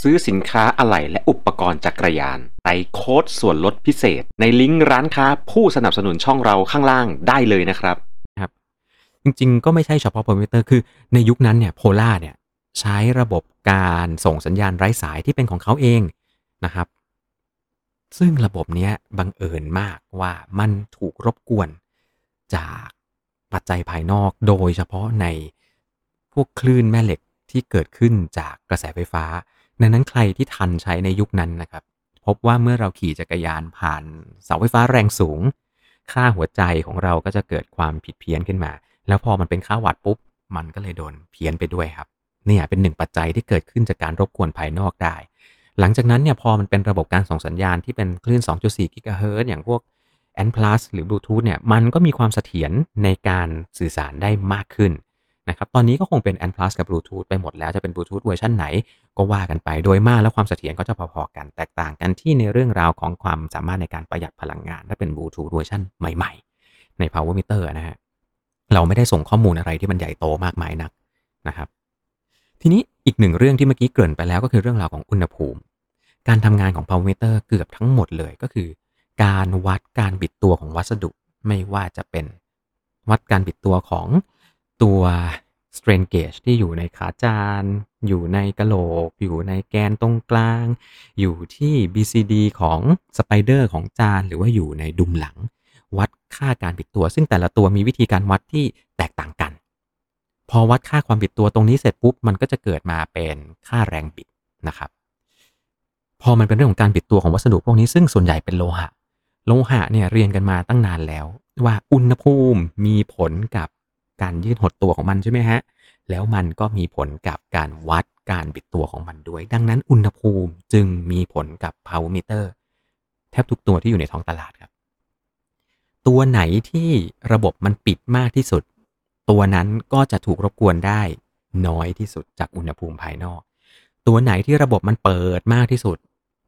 ซื้อสินค้าอะไหล่และอุปกรณ์จักรยานใส่โค้ดส่วนลดพิเศษ ในลิงก์ร้านค้าผู้สนับสนุนช่องเราข้างล่างได้เลยนะครับครับ จริงๆ ก็ไม่ใช่เฉพาะ p พ r มิเตอร์คือในยุคนั้นเนี่ยโพล่าเนี่ยใช้ระบบการส่งสัญญาณไร้สายที่เป็นของเขาเองนะครับ ซึ่งระบบเนี้ยบังเอิญมากว่ามันถูกรบกวนจากปัจจัยภายนอกโดยเฉพาะในพวกคลื่นแม่เหล็กที่เกิดขึ้นจากกระแสไฟฟ้า ดังนั้นใครที่ทันใช้ในยุคนั้นนะครับ พบว่าเมื่อเราขี่จักรยานผ่านเสาไฟฟ้าแรงสูง ค่าหัวใจของเราก็จะเกิดความผิดเพี้ยนขึ้นมา แล้วพอมันเป็นค่าวัดปุ๊บ มันก็เลยโดนเพี้ยนไปด้วยครับเนี่ยเป็นหนึ่งปัจจัยที่เกิดขึ้นจากการรบกวนภายนอกได้ หลังจากนั้นเนี่ยพอมันเป็นระบบการส่งสัญญาณที่เป็นคลื่น 2.4 กิกะเฮิรตซ์อย่างพวก N plus หรือบลูทูธเนี่ยมันก็มีความเสถียรในการสื่อสารได้มากขึ้น นะครับตอนนี้ก็คงเป็น N plus กับบลูทูธไปหมดแล้วจะเป็นบลูทูธเวอร์ชันไหน ก็ว่ากันไปโดยมากแล้วความเสถียรก็จะพอๆกันแตกต่างกันที่ในเรื่องราวของความสามารถในการประหยัดพลังงาน ถ้าเป็นบลูทูธเวอร์ชันใหม่ๆ ใน power meter นะฮะเราไม่ได้ส่งข้อมูลอะไรที่มันใหญ่โตมากมายนักนะครับ ทีนี้อีกหนึ่งเรื่องที่เมื่อกี้เกริ่นไปแล้วก็คือเรื่องราวของอุณหภูมิ การทำงานของ power meter เกือบทั้งหมดเลยก็คือ การวัดการบิดตัวของวัสดุ ไม่ว่าจะเป็นวัดการบิดตัวของ ตัว strain gauge ที่อยู่ในขาจาน อยู่ในกะโหลก อยู่ในแกนตรงกลาง อยู่ที่ BCD ของสไปเดอร์ของจาน หรือว่าอยู่ในดุมหลัง วัดค่าการบิดตัว ซึ่งแต่ละตัวมีวิธีการวัดที่แตกต่างกัน พอวัดค่าความบิดตัวตรงนี้เสร็จปุ๊บ มันก็จะเกิดมาเป็นค่าแรงบิดนะครับ พอมันเป็นเรื่องของการบิดตัวของวัสดุพวกนี้ซึ่งส่วนใหญ่เป็นโลหะ โลหะเนี่ยเรียนกันมาตั้งนานแล้ว ว่าอุณหภูมิมีผลกับ การยืดหดตัวของมันใช่ไหมฮะ แล้วมันก็มีผลกับการวัดการบิดตัวของมันด้วย ดังนั้นอุณหภูมิจึงมีผลกับ power meter แทบทุกตัวที่อยู่ในท้องตลาดครับ ตัวไหนที่ระบบมันปิดมากที่สุด ตัวนั้นก็จะถูกรบกวนได้น้อยที่สุดจากอุณหภูมิภายนอก ตัวไหนที่ระบบมันเปิดมากที่สุด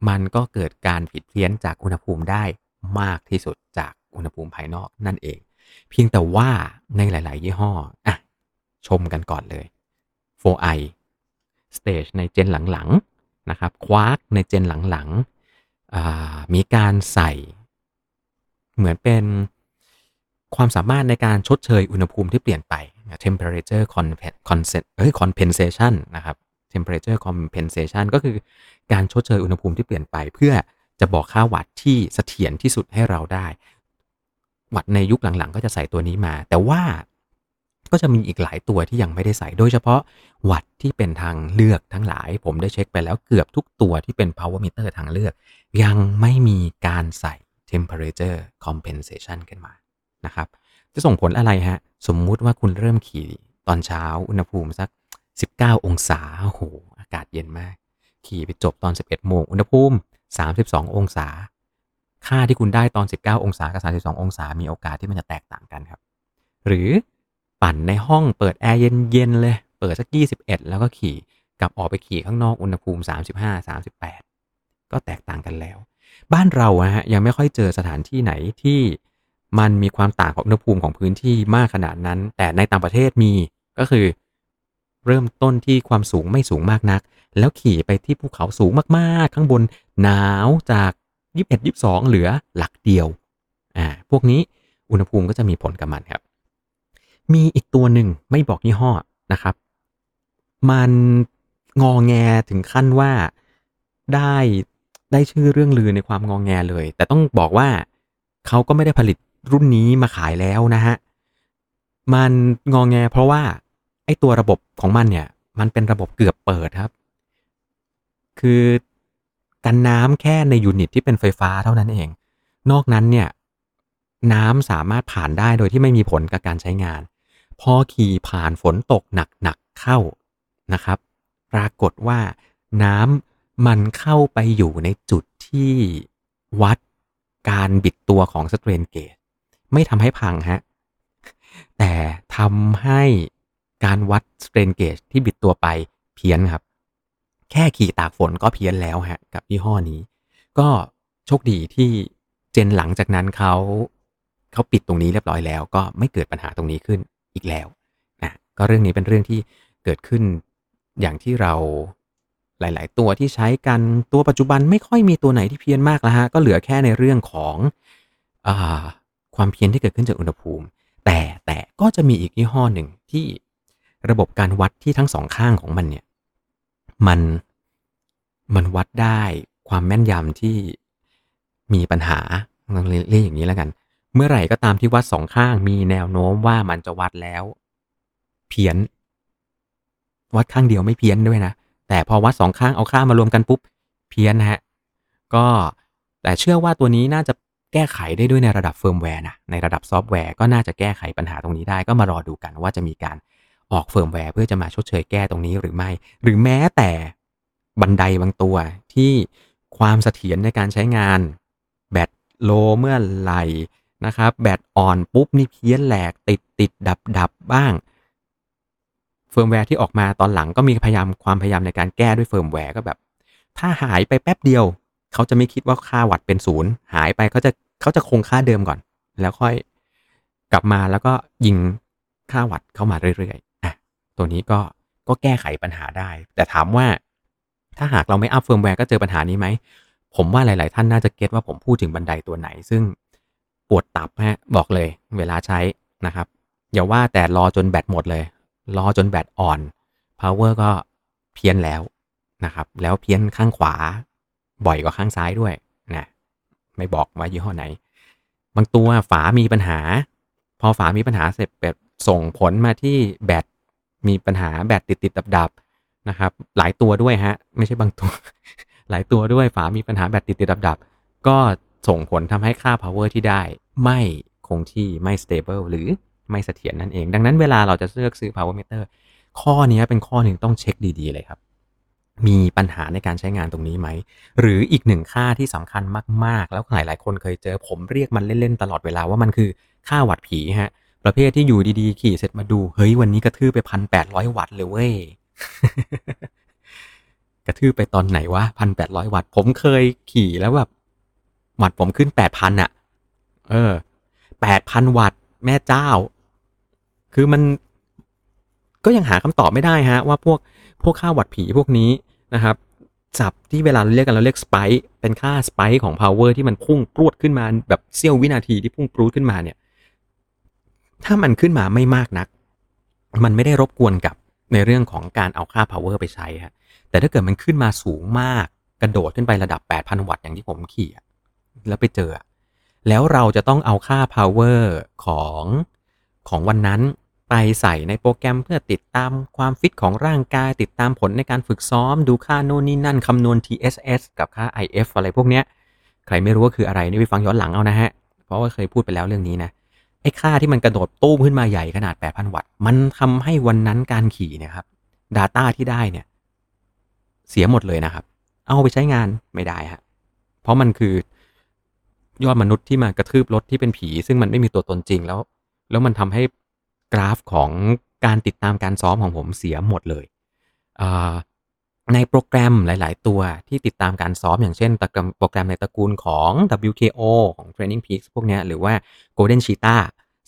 มันก็เกิดการผิดเพี้ยนจากอุณหภูมิได้มากที่สุดจากอุณหภูมิภายนอกนั่นเอง เพียงแต่ว่าในหลาย ๆ ยี่ห้ออะชมกันก่อนเลย 4i Stage ในเจนหลัง ๆ นะครับ Quark ในเจนหลัง ๆ มีการใส่ เหมือนเป็นความสามารถในการชดเชยอุณหภูมิที่เปลี่ยนไป temperature compensation นะครับ temperature compensation ก็คือการชดเชยอุณหภูมิที่เปลี่ยนไป เพื่อจะบอกค่าวัตต์ที่เสถียรที่สุดให้เราได้ วัตต์ในยุคหลังๆ ก็จะใส่ตัวนี้มา แต่ว่าก็จะมีอีกหลายตัวที่ยังไม่ได้ใส่ โดยเฉพาะวัตต์ที่เป็นทางเลือกทั้งหลาย ผมได้เช็คไปแล้วเกือบทุกตัวที่เป็น power meter ทางเลือก ยังไม่มีการใส่ temperature compensation ขึ้นมานะครับ จะส่งผลอะไรฮะ สมมุติว่าคุณเริ่มขี่ตอนเช้าอุณหภูมิสัก 19 องศาโอ้โหอากาศเย็นมาก ขี่ไปจบตอน 11โมงอุณหภูมิ 32 องศา ค่าที่คุณได้ตอน 19 องศากับ 32 องศา มีโอกาสที่มันจะแตกต่างกันครับ หรือปั่นในห้องเปิดแอร์เย็นๆเลย เปิดสัก 21 แล้วก็ขี่กลับออกไปขี่ข้างนอกอุณหภูมิ 35 38 ก็แตกต่างกันแล้ว บ้านเราฮะยังไม่ค่อยเจอสถานที่ไหนที่มันมีความต่างของอุณหภูมิของพื้นที่มากขนาดนั้น แต่ในต่างประเทศมีก็คือ เริ่มต้นที่ความสูงไม่สูงมากนัก แล้วขี่ไปที่ภูเขาสูงมากๆ ข้างบนหนาวจาก 21 22 เหลือหลักเดียวอ่าพวกนี้อุณหภูมิก็จะมีผลกับมันครับ มีอีกตัวหนึ่งไม่บอกยี่ห้อนะครับ มันงอแงถึงขั้นว่าได้ได้ชื่อเรื่องลือในความงองแงเลย แต่ต้องบอกว่าเขาก็ไม่ได้ผลิตรุ่นนี้มาขายแล้วนะฮะ มันงองแงเพราะว่าไอ้ตัวระบบของมันเนี่ย มันเป็นระบบเกือบเปิดครับ คือ กันน้ำแค่ในยูนิตที่เป็นไฟฟ้าเท่านั้นเอง นอกนั้นเนี่ยน้ำสามารถผ่านได้โดยที่ไม่มีผลกับการใช้งาน พอขี่ผ่านฝนตกหนักๆเข้านะครับ ปรากฏว่าน้ำมันเข้าไปอยู่ในจุดที่วัดการบิดตัวของสเตรนเกจไม่ทำให้พังฮะ แต่ทำให้การวัดสเตรนเกจที่บิดตัวไปเพี้ยนครับ แค่ขี่ตากฝนก็เพี้ยนแล้วฮะกับยี่ห้อนี้ ก็โชคดีที่เจนหลังจากนั้นเขาเขาปิดตรงนี้เรียบร้อยแล้ว ก็ไม่เกิดปัญหาตรงนี้ขึ้นอีกแล้วนะก็เรื่องนี้เป็นเรื่องที่เกิดขึ้นอย่างที่เราหลาย ๆ ตัวที่ใช้กันตัวปัจจุบันไม่ค่อยมีตัวไหนที่เพี้ยนมากแล้วฮะก็เหลือแค่ในเรื่องของอความเพี้ยนที่เกิดขึ้นจากอุณหภูมิ แต่แต่ก็จะมีอีกยี่ห้อหนึ่งที่ระบบการวัดที่ทั้งสองข้างของมันเนี่ย มันมันวัดได้ความแม่นยำที่มีปัญหาเรียกอย่างนี้แล้วกัน เมื่อไหร่ก็ตามที่วัดสองข้างมีแนวโน้มว่ามันจะวัดแล้ว เพี้ยน วัดข้างเดียวไม่เพี้ยนด้วยนะ แต่พอวัดสองข้างเอาค่ามารวมกันปุ๊บ เพี้ยนนะฮะ ก็แต่เชื่อว่าตัวนี้น่าจะแก้ไขได้ด้วยในระดับเฟิร์มแวร์นะ ในระดับซอฟต์แวร์ก็น่าจะแก้ไขปัญหาตรงนี้ได้ก็มารอดูกันว่าจะมีการ ออกเฟิร์มแวร์เพื่อจะมาชดเชยแก้ตรงนี้หรือไม่ หรือแม้แต่บันไดบางตัวที่ความเสถียรในการใช้งาน แบต low เมื่อไหร่นะครับ แบตอ่อนปุ๊บนี่เพี้ยนแหลกติดติดดับดับบ้างเฟิร์มแวร์ที่ออกมาตอนหลังก็มีพยายามความพยายามในการแก้ด้วยเฟิร์มแวร์ก็แบบ ถ้าหายไปแป๊บเดียว เขาจะไม่คิดว่าค่าวัตต์เป็นศูนย์หายไปเขาจะเขาจะคงค่าเดิมก่อน แล้วค่อยกลับมาแล้วก็ยิงค่าวัตต์เข้ามาเรื่อยๆ ตัวนี้ก็ก็แก้ไขปัญหาได้ แต่ถามว่า ถ้าหากเราไม่อัพเฟิร์มแวร์ก็เจอปัญหานี้ไหม ผมว่าหลาย ๆ ท่านน่าจะ get ว่าผมพูดถึงบันไดตัวไหน ซึ่งปวดตับฮะบอกเลย เวลาใช้นะครับ อย่าว่าแต่รอจนแบตหมดเลย รอจนแบตอ่อน power ก็เพี้ยนแล้วนะครับ แล้วเพี้ยนข้างขวา บ่อยกว่าข้างซ้ายด้วยนะไม่บอกว่ายี่ห้อไหน บางตัวฝามีปัญหา พอฝามีปัญหาเสร็จแบบส่งผลมาที่แบต มีปัญหาแบตติดติดดับดับนะครับ หลายตัวด้วยฮะ ไม่ใช่บางตัว หลายตัวด้วยฝามีปัญหาแบตติดติดดับดับก็ส่งผลทำให้ค่า power ที่ได้ ไม่คงที่ไม่ stable หรือไม่เสถียรนั่นเอง ดังนั้นเวลาเราจะเลือกซื้อ power meter ข้อนี้เป็นข้อหนึ่งต้องเช็คดีๆเลยครับ มีปัญหาในการใช้งานตรงนี้ไหม หรืออีกหนึ่งค่าที่สำคัญมากๆ แล้วหลายๆคนเคยเจอผมเรียกมันเล่น ๆ ตลอดเวลาว่ามันคือค่าวัตต์ผีฮะ ประเภทที่อยู่ดีๆ ขี่เสร็จมาดู เฮ้ย วันนี้กระทืบไปพันแปดร้อยวัตต์เลยเว้ย กระทืบไปตอนไหนวะพันแปดร้อยวัตต์ ผมเคยขี่แล้วแบบวัตต์ผมขึ้นแปดพันอะเออแปดพันวัตต์แม่เจ้า คือมันก็ยังหาคำตอบไม่ได้ฮะ ว่าพวกพวกค่าวัตต์ผีพวกนี้นะครับศัพท์ที่เวลาเราเรียกกันเราเรียกสไปค์เป็นค่าสไปค์ของ power ที่มันพุ่งปรวดขึ้นมาแบบเสี้ยววินาทีที่พุ่งปรูดขึ้นมาเนี่ย ถ้ามันขึ้นมาไม่มากนัก มันไม่ได้รบกวนกับในเรื่องของการเอาค่า power ไปใช้ฮะแต่ถ้าเกิดมันขึ้นมาสูงมากกระโดดขึ้นไประดับ 8,000 วัตต์อย่างที่ผมขี่แล้วไปเจอ แล้วเราจะต้องเอาค่า power ของของวันนั้นไปใส่ในโปรแกรมเพื่อติดตามความฟิตของร่างกาย ติดตามผลในการฝึกซ้อม ดูค่าโน่นนี่นั่นคำนวณ TSS กับค่า IF อะไรพวกเนี้ย ใครไม่รู้ว่าคืออะไรนี่ไปฟังย้อนหลังเอานะฮะ เพราะว่าเคยพูดไปแล้วเรื่องนี้นะ ไอ้ค่าที่มันกระโดดตู้มขึ้นมาใหญ่ขนาด 8,000 วัตต์ มันทำให้วันนั้นการขี่เนี่ยครับ Data ที่ได้เนี่ย เสียหมดเลยนะครับ เอาไปใช้งานไม่ได้ฮะ เพราะมันคือยอดมนุษย์ที่มากระทืบรถที่เป็นผี ซึ่งมันไม่มีตัวตนจริงแล้ว แล้วมันทำให้กราฟของการติดตามการซ้อมของผมเสียหมดเลยในโปรแกรมหลาย ๆ ตัวที่ติดตามการซ้อมอย่างเช่นโปรแกรมในตระกูลของ WKO ของ Training Peaks พวกนี้หรือว่า Golden Cheetah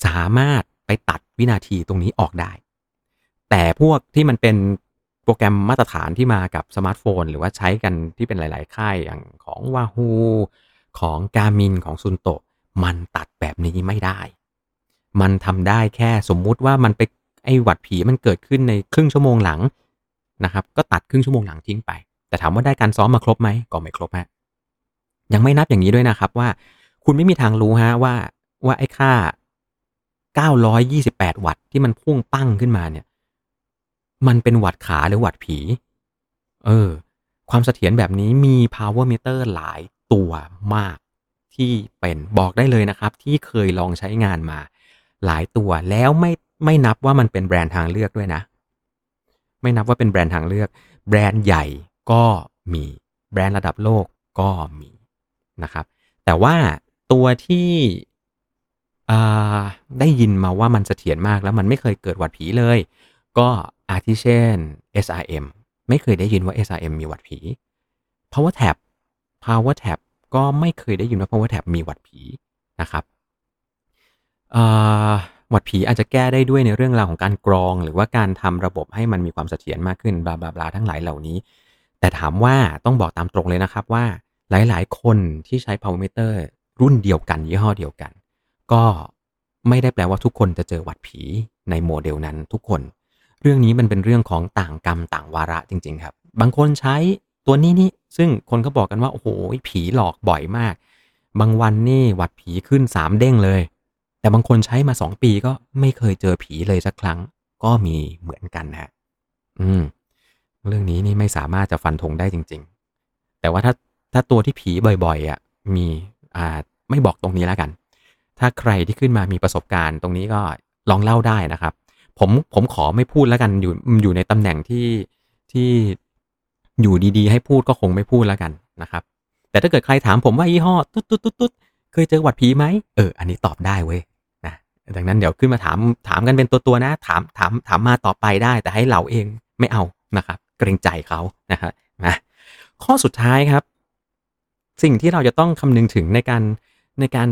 สามารถไปตัดวินาทีตรงนี้ออกได้ แต่พวกที่มันเป็นโปรแกรมมาตรฐานที่มากับสมาร์ทโฟน หรือว่าใช้กันที่เป็นหลาย ๆ ค่ายอย่างของ Wahoo ของ Garmin ของ Sunto มันตัดแบบนี้ไม่ได้ มันทำได้แค่สมมุติว่ามันไปไอ้หวัดผีมันเกิดขึ้นในครึ่งชั่วโมงหลังนะครับ ก็ตัดครึ่งชั่วโมงหลังทิ้งไป แต่ถามว่าได้การซ้อมมาครบไหมก็ไม่ครบฮะยังไม่นับอย่างนี้ด้วยนะครับว่า คุณไม่มีทางรู้ฮะว่าว่าไอ้ค่า 928 วัตต์ที่มันพุ่งปั้งขึ้นมาเนี่ย มันเป็นวัตต์ขาหรือวัตต์ผี เออ ความเสถียรแบบนี้มี power meter หลายตัวมากที่เป็นบอกได้เลยนะครับ ที่เคยลองใช้งานมา หลายตัวแล้วไม่ไม่นับว่ามันเป็นแบรนด์ทางเลือกด้วยนะ ไม่นับว่าเป็นแบรนด์ทางเลือก แบรนด์ใหญ่ก็มีแบรนด์ระดับโลกก็มีนะครับ แต่ว่าตัวที่ ได้ยินมาว่ามันเสถียรมากแล้วมันไม่เคยเกิดหวัดผีเลย ก็อาทิเช่น SRM ไม่เคยได้ยินว่า SRM มีหวัดผี Power Tab Power Tab ก็ไม่เคยได้ยินว่า Power Tab มีหวัดผีนะครับหวัดผีอาจจะแก้ได้ด้วยในเรื่องราวของการกรอง หรือว่าการทำระบบให้มันมีความเสถียรมากขึ้นบลาบลาบลาทั้งหลายเหล่านี้แแต่ถามว่าต้องบอกตามตรงเลยนะครับว่าหลาย ๆ คนที่ใช้ power meter รุ่นเดียวกันยี่ห้อเดียวกัน ก็ไม่ได้แปลว่าทุกคนจะเจอวัดผีในโมเดลนั้นทุกคน เรื่องนี้มันเป็นเรื่องของต่างกรรมต่างวาระจริง ๆ ครับ บางคนใช้ตัวนี้นี่ซึ่งคนก็บอกกันว่า โอ้โหผีหลอกบ่อยมาก บางวันนี่วัดผีขึ้นสามเด้งเลย แต่บางคนใช้มาสองปีก็ไม่เคยเจอผีเลยสักครั้ง ก็มีเหมือนกันนะอืม เรื่องนี้นี่ไม่สามารถจะฟันธงได้จริง ๆ แต่ว่าถ้าถ้าตัวที่ผีบ่อยๆอะมีอ่าไม่บอกตรงนี้แล้วกัน ถ้าใครที่ขึ้นมามีประสบการณ์ตรงนี้ก็ลองเล่าได้นะครับ ผมผมขอไม่พูดแล้วกันอยู่อยู่ในตำแหน่งที่ที่อยู่ดีๆ ให้พูดก็คงไม่พูดแล้วกันนะครับ แต่ถ้าเกิดใครถามผมว่ายี่ห้อตุ๊ดตุ๊ดตุ๊ดตุ๊ดเคยเจอหวัดผีไหมเอออันนี้ตอบได้เว้ยนะดังนั้นเดี๋ยวขึ้นมาถามถามกันเป็นตัวตัวนะ ถามถามถามมาต่อไปได้ แต่ให้เราเองไม่เอานะครับ เกรงใจเขานะครับนะข้อสุดท้ายครับ สิ่งที่เราจะต้องคำนึงถึงในการในการ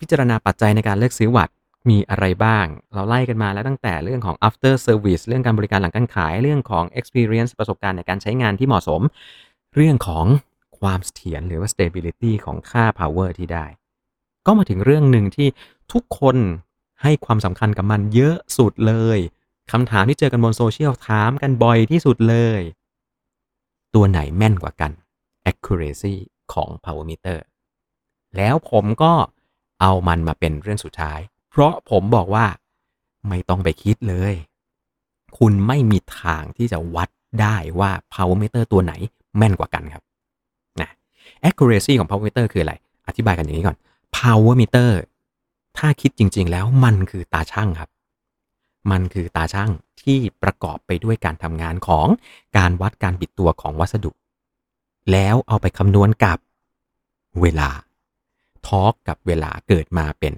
พิจารณาปัจจัยในการเลือกซื้อวัตมีอะไรบ้าง เราไล่กันมาแล้วตั้งแต่เรื่องของ after service เรื่องการบริการหลังการขาย เรื่องของ experience ประสบการณ์ในการใช้งานที่เหมาะสม เรื่องของความเสถียรหรือว่า stability ของค่า power ที่ได้ ก็มาถึงเรื่องหนึ่งที่ทุกคนให้ความสำคัญกับมันเยอะสุดเลยคำถามที่เจอกันบนโซเชียลถามกันบ่อยที่สุดเลย ตัวไหนแม่นกว่ากัน accuracy ของ power meter แล้วผมก็ เอามันมาเป็นเรื่องสุดท้าย เพราะผมบอกว่าไม่ต้องไปคิดเลย คุณไม่มีทางที่จะวัดได้ว่า power meter ตัวไหนแม่นกว่ากันครับนะ accuracy ของ power meter คืออะไร อธิบายกันอย่างนี้ก่อน power meter ถ้าคิดจริงๆแล้วมันคือตาช่างครับ มันคือตาช่างที่ประกอบไปด้วยการทำงานของการวัดการบิดตัวของวัสดุ แล้วเอาไปคำนวณกับเวลา ทอร์กกับเวลาเกิดมาเป็น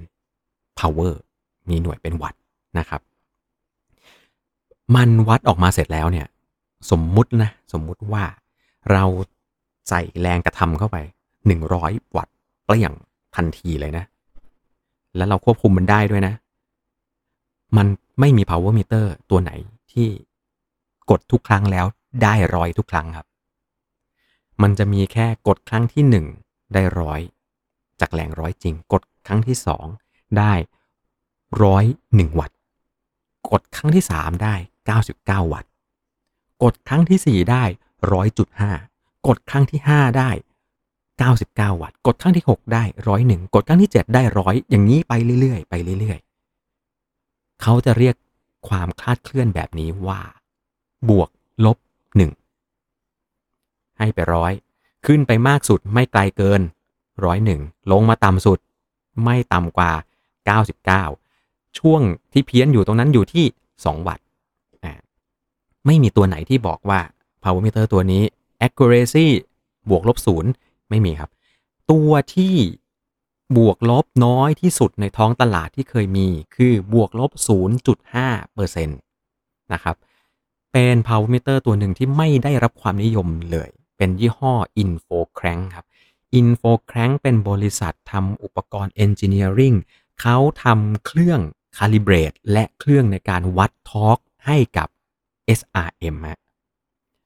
power มีหน่วยเป็นวัตต์นะครับ มันวัดออกมาเสร็จแล้วเนี่ย สมมุตินะ สมมุติว่าเราใส่แรงกระทำเข้าไป 100 วัตต์เปลี่ยงทันทีเลยนะ แล้วเราควบคุมมันได้ด้วยนะ มันไม่มี power meter ตัวไหนที่กดทุกครั้งแล้วได้ร้อยทุกครั้งครับ มันจะมีแค่กดครั้งที่ 1 ได้ร้อย จากแรงร้อยจริง กดครั้งที่ 2 ได้ร้อยหนึ่งวัตต์ กดครั้งที่ 3 ได้ 99 วัตต์ กดครั้งที่ 4 ได้ร้อยจุดห้ากดครั้งที่ 5 ได้ 99 วัตต์ กดครั้งที่ 6 ได้ร้อยหนึ่งกดครั้งที่ 7 ได้ร้อยอย่างนี้ไปเรื่อยๆ ไปเรื่อยๆ เขาจะเรียกความคลาดเคลื่อนแบบนี้ว่า บวกลบหนึ่งให้ไปร้อยขึ้นไปมากสุดไม่ไกลเกิน ร้อยหนึ่งลงมาต่ำสุดไม่ต่ำกว่า 99 ช่วงที่เพี้ยนอยู่ตรงนั้นอยู่ที่ 2 วัตต์ไม่มีตัวไหนที่บอกว่า power meter ตัวนี้ accuracy บวกลบศูนย์ไม่มีครับ ตัวที่บวกลบน้อยที่สุดในท้องตลาดที่เคยมีคือบวกลบ 0.5%นะครับ เป็น power meter ตัวหนึ่งที่ไม่ได้รับความนิยมเลย เป็นยี่ห้อ info crank ครับ info crank เป็นบริษัททำอุปกรณ์ engineering เขาทำเครื่อง calibrate และเครื่องในการวัดทอร์กให้กับ SRM ฮะ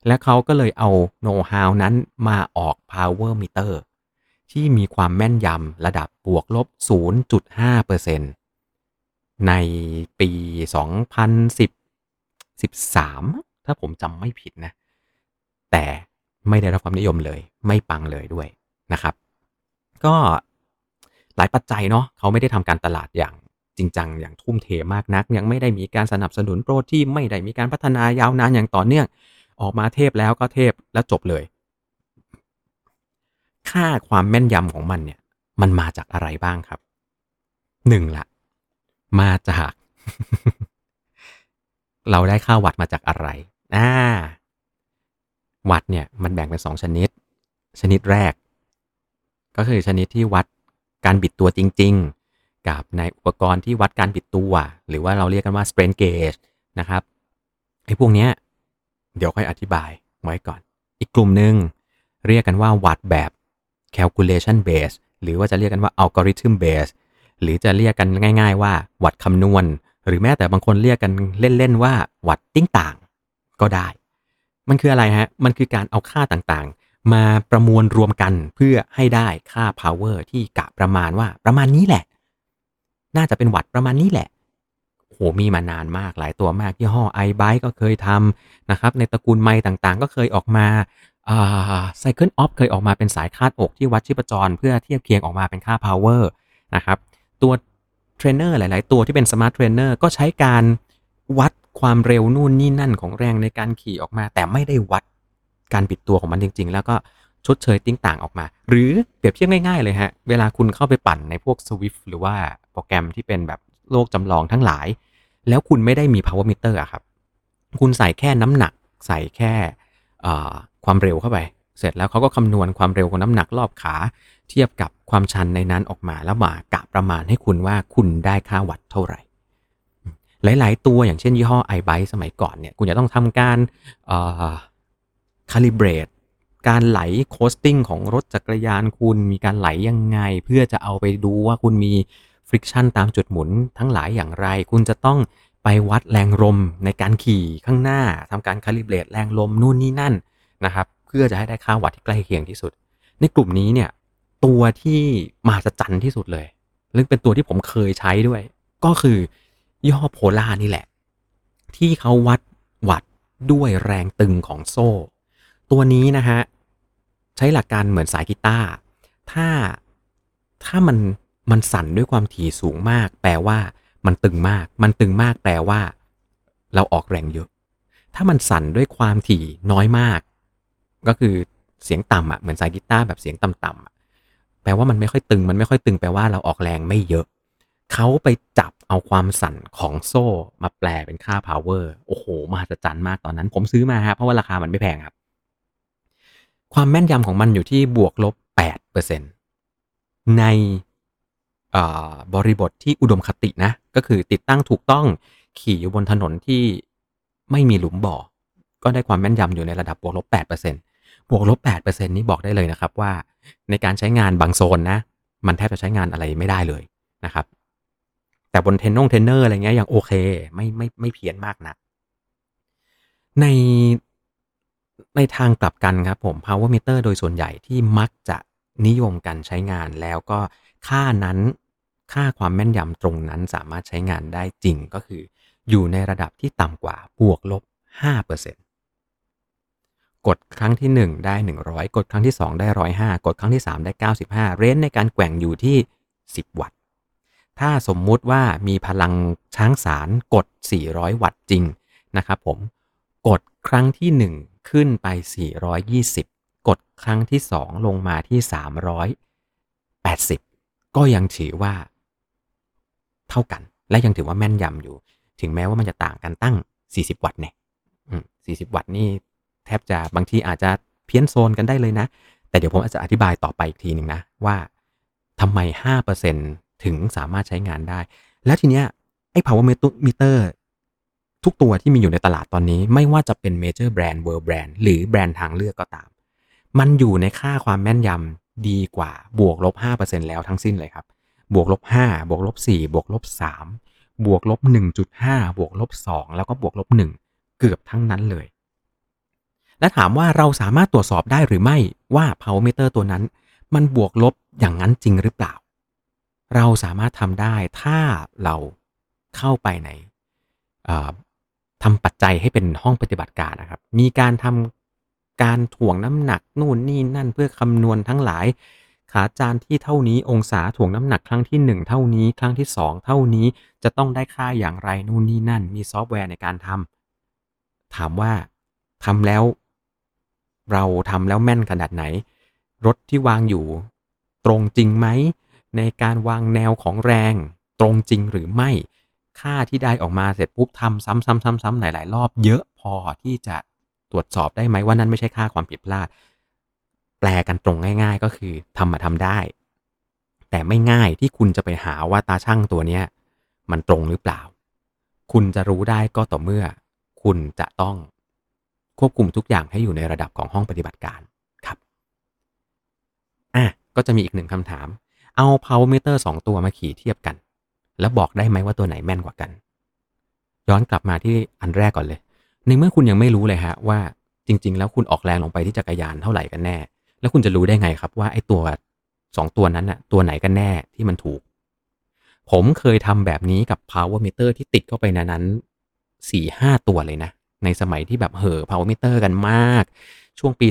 และเขาก็เลยเอาโน้ตฮาวนั้นมาออก power meter ที่มีความแม่นยำระดับบวกลบ 0.5%ในปี 2010 13 ถ้าผมจำไม่ผิดนะ แต่ไม่ได้รับความนิยมเลย ไม่ปังเลยด้วย นะครับ ก็หลายปัจจัยเนาะเขาไม่ได้ทำการตลาดอย่างจริงจังอย่างทุ่มเทมากนัก ยังไม่ได้มีการสนับสนุนโปรที่ไม่ได้มีการพัฒนายาวนานอย่างต่อเนื่องออกมาเทพแล้วก็เทพแล้วจบเลย ค่าความแม่นยำของมันเนี่ย มันมาจากอะไรบ้างครับหนึ่งละมาจาก เราได้ค่าวัตต์มาจากอะไรอ่าวัตต์เนี่ยมันแบ่งเป็นสองชนิด ชนิดแรก ก็คือชนิดที่วัดการบิดตัวจริง ๆ กับในอุปกรณ์ที่วัดการบิดตัว หรือว่าเราเรียกกันว่า strain gauge นะครับไอ้พวกเนี้ยเดี๋ยวค่อยอธิบายไว้ก่อน อีกกลุ่มหนึ่งเรียกกันว่าวัดแบบ calculation base หรือว่าจะเรียกกันว่า algorithm base หรือจะเรียกกันง่าย ๆ ว่าวัดคำนวณ หรือแม้แต่บางคนเรียกกันเล่น ๆ ว่าวัดติ้งต่างก็ได้ มันคืออะไรฮะ มันคือการเอาค่าต่างๆ มาประมวลรวมกันเพื่อให้ได้ค่า power ที่กะประมาณว่าประมาณนี้แหละ น่าจะเป็นวัตต์ประมาณนี้แหละโหมีมานานมากหลายตัวมากยี่ห้อ i b y t e ก็เคยทำนะครับ ในตระกูลไม้ต่างๆ ก็เคยออกมาอ่า CycleOps เคยออกมาเป็นสายคาดอกที่วัดชีพจร เพื่อเทียบเคียงออกมาเป็นค่า power นะครับ ตัวเทรนเนอร์หลาย ๆ ตัวที่เป็น smart trainer ก็ใช้การวัดความเร็วนู่นนี่นั่นของแรงในการขี่ออกมา แต่ไม่ได้วัด การบิดตัวของมันจริง ๆ แล้วก็ชดเชยสิ่งต่างออกมา หรือเปรียบเทียบง่าย ๆ เลยฮะ เวลาคุณเข้าไปปั่นในพวก Zwift หรือว่าโปรแกรมที่เป็นแบบโลกจำลองทั้งหลาย แล้วคุณไม่ได้มี power meter อะครับ คุณใส่แค่น้ำหนัก ใส่แค่ความเร็วเข้าไป เสร็จแล้วเขาก็คำนวณความเร็วของน้ำหนักรอบขา เทียบกับความชันในนั้นออกมาแล้วมากะประมาณให้คุณว่าคุณได้ค่าวัตต์เท่าไหร่หลาย ๆ ตัวอย่างเช่นยี่ห้อ iBike สมัยก่อนเนี่ย คุณจะต้องทำการ calibrate การไหล coasting ของรถจักรยานคุณมีการไหลยังไง เพื่อจะเอาไปดูว่าคุณมี friction ตามจุดหมุนทั้งหลายอย่างไร คุณจะต้องไปวัดแรงลมในการขี่ข้างหน้าทำการ calibrate แรงลมนู่นนี่นั่นนะครับเพื่อจะให้ได้ค่าวัตต์ที่ใกล้เคียงที่สุด ในกลุ่มนี้เนี่ยตัวที่มหัศจรรย์ที่สุดเลยและเป็นตัวที่ผมเคยใช้ด้วย ก็คือยี่ห้อ Polar นี่แหละ ที่เขาวัดวัตต์ด้วยแรงตึงของโซ่ ตัวนี้นะฮะใช้หลักการเหมือนสายกีตาร์ถ้าถ้ามันมันสั่นด้วยความถี่สูงมาก แปลว่ามันตึงมาก มันตึงมากแปลว่า เราออกแรงเยอะ ถ้ามันสั่นด้วยความถี่น้อยมาก ก็คือเสียงต่ำอะเหมือนสายกีตาร์แบบเสียงต่ำๆอะแปลว่ามันไม่ค่อยตึง มันไม่ค่อยตึงแปลว่าเราออกแรงไม่เยอะ เขาไปจับเอาความสั่นของโซ่มาแปลเป็นค่า power โอ้โหมหัศจรรย์มากตอนนั้น ผมซื้อมาฮะเพราะว่าราคามันไม่แพงครับ ความแม่นยำของมันอยู่ที่บวกลบ 8%ในบริบทที่อุดมคตินะ ก็คือติดตั้งถูกต้องขี่อยู่บนถนนที่ไม่มีหลุมบ่อ ก็ได้ความแม่นยำอยู่ในระดับบวกลบ 8%บวกลบ 8%นี้บอกได้เลยนะครับว่า ในการใช้งานบางโซนนะ มันแทบจะใช้งานอะไรไม่ได้เลยนะครับ แต่บนเทรนนงเทนเนอร์อะไรเงี้ยยังโอเค ไม่ไม่ไม่เพี้ยนมากนะใน ในทางกลับกันครับผม power meter โดยส่วนใหญ่ที่มักจะนิยมกันใช้งานแล้วก็ค่านั้นค่าความแม่นยำตรงนั้นสามารถใช้งานได้จริงก็คือ อยู่ในระดับที่ต่ำกว่าบวกลบ 5%กดครั้งที่ 1 ได้ 100 กดครั้งที่ 2 ได้ 105 กดครั้งที่ 3 ได้ 95 เรนในการแกว่งอยู่ที่ 10 วัตต์ ถ้าสมมุติว่ามีพลังช้างสารกด 400 วัตต์จริงนะครับผม กดครั้งที่ 1 ขึ้นไป 420 กดครั้งที่ 2 ลงมาที่ 380 ก็ยังถือว่า เท่ากัน และยังถือว่าแม่นยำอยู่ ถึงแม้ว่ามันจะต่างกันตั้ง 40 วัตต์เนี่ย40 วัตต์นี่แทบจะบางทีอาจจะเพี้ยนโซนกันได้เลยนะ แต่เดี๋ยวผมอาจจะอธิบายต่อไปอีกทีหนึ่งนะ ว่าทำไม 5%ถึงสามารถใช้งานได้ แล้วทีเนี้ยไอ้ power meter ทุกตัวที่มีอยู่ในตลาดตอนนี้ ไม่ว่าจะเป็น major brand world brand หรือแบรนด์ทางเลือกก็ตาม มันอยู่ในค่าความแม่นยำดีกว่าบวกลบ 5%แล้วทั้งสิ้นเลยครับ บวกลบ 5 บวกลบ 4 บวกลบ 3 บวกลบ 1.5 บวกลบ 2 แล้วก็บวกลบ 1 เกือบทั้งนั้นเลย และถามว่าเราสามารถตรวจสอบได้หรือไม่ว่า power meter ตัวนั้น มันบวกลบอย่างนั้นจริงหรือเปล่า เราสามารถทำได้ถ้าเราเข้าไปใน ทำปัจจัยให้เป็นห้องปฏิบัติการนะครับ มีการทำการถ่วงน้ำหนักนู่นนี่นั่นเพื่อคำนวณทั้งหลาย ขาจานที่เท่านี้องศาถ่วงน้ำหนักครั้งที่ 1 เท่านี้ครั้งที่ 2 เท่านี้จะต้องได้ค่าอย่างไรนู่นนี่นั่น มีซอฟต์แวร์ในการทำถามว่าทำแล้ว เราทำแล้วแม่นขนาดไหน รถที่วางอยู่ ตรงจริงไหมในการวางแนวของแรง ตรงจริงหรือไม่ ค่าที่ได้ออกมาเสร็จปุ๊บทำซ้ำๆๆๆหลาย ๆ รอบ เยอะพอที่จะตรวจสอบได้ไหมว่านั่นไม่ใช่ค่าความผิดพลาด แปลกันตรงง่าย ๆ ก็คือทำมาทำได้ แต่ไม่ง่ายที่คุณจะไปหาว่าตาช่างตัวเนี้ยมันตรงหรือเปล่า คุณจะรู้ได้ก็ต่อเมื่อ คุณจะต้องควบคุมทุกอย่างให้อยู่ในระดับของห้องปฏิบัติการครับอะก็จะมีอีกหนึ่งคำถาม เอา power meter 2 ตัวมาขี่เทียบกัน แล้วบอกได้ไหมว่าตัวไหนแม่นกว่ากัน ย้อนกลับมาที่อันแรกก่อนเลย ในเมื่อคุณยังไม่รู้เลยฮะว่าจริง ๆ แล้วคุณออกแรงลงไปที่จักรยานเท่าไหร่กันแน่ แล้วคุณจะรู้ได้ไงครับว่าไอ้ตัวสองตัวนั้นน่ะตัวไหนกันแน่ที่มันถูก ผมเคยทำแบบนี้กับ power meter ที่ติดเข้าไปในนั้นสี่ห้าตัวเลยนะ ในสมัยที่แบบเห่อ power meter กันมาก ช่วงปี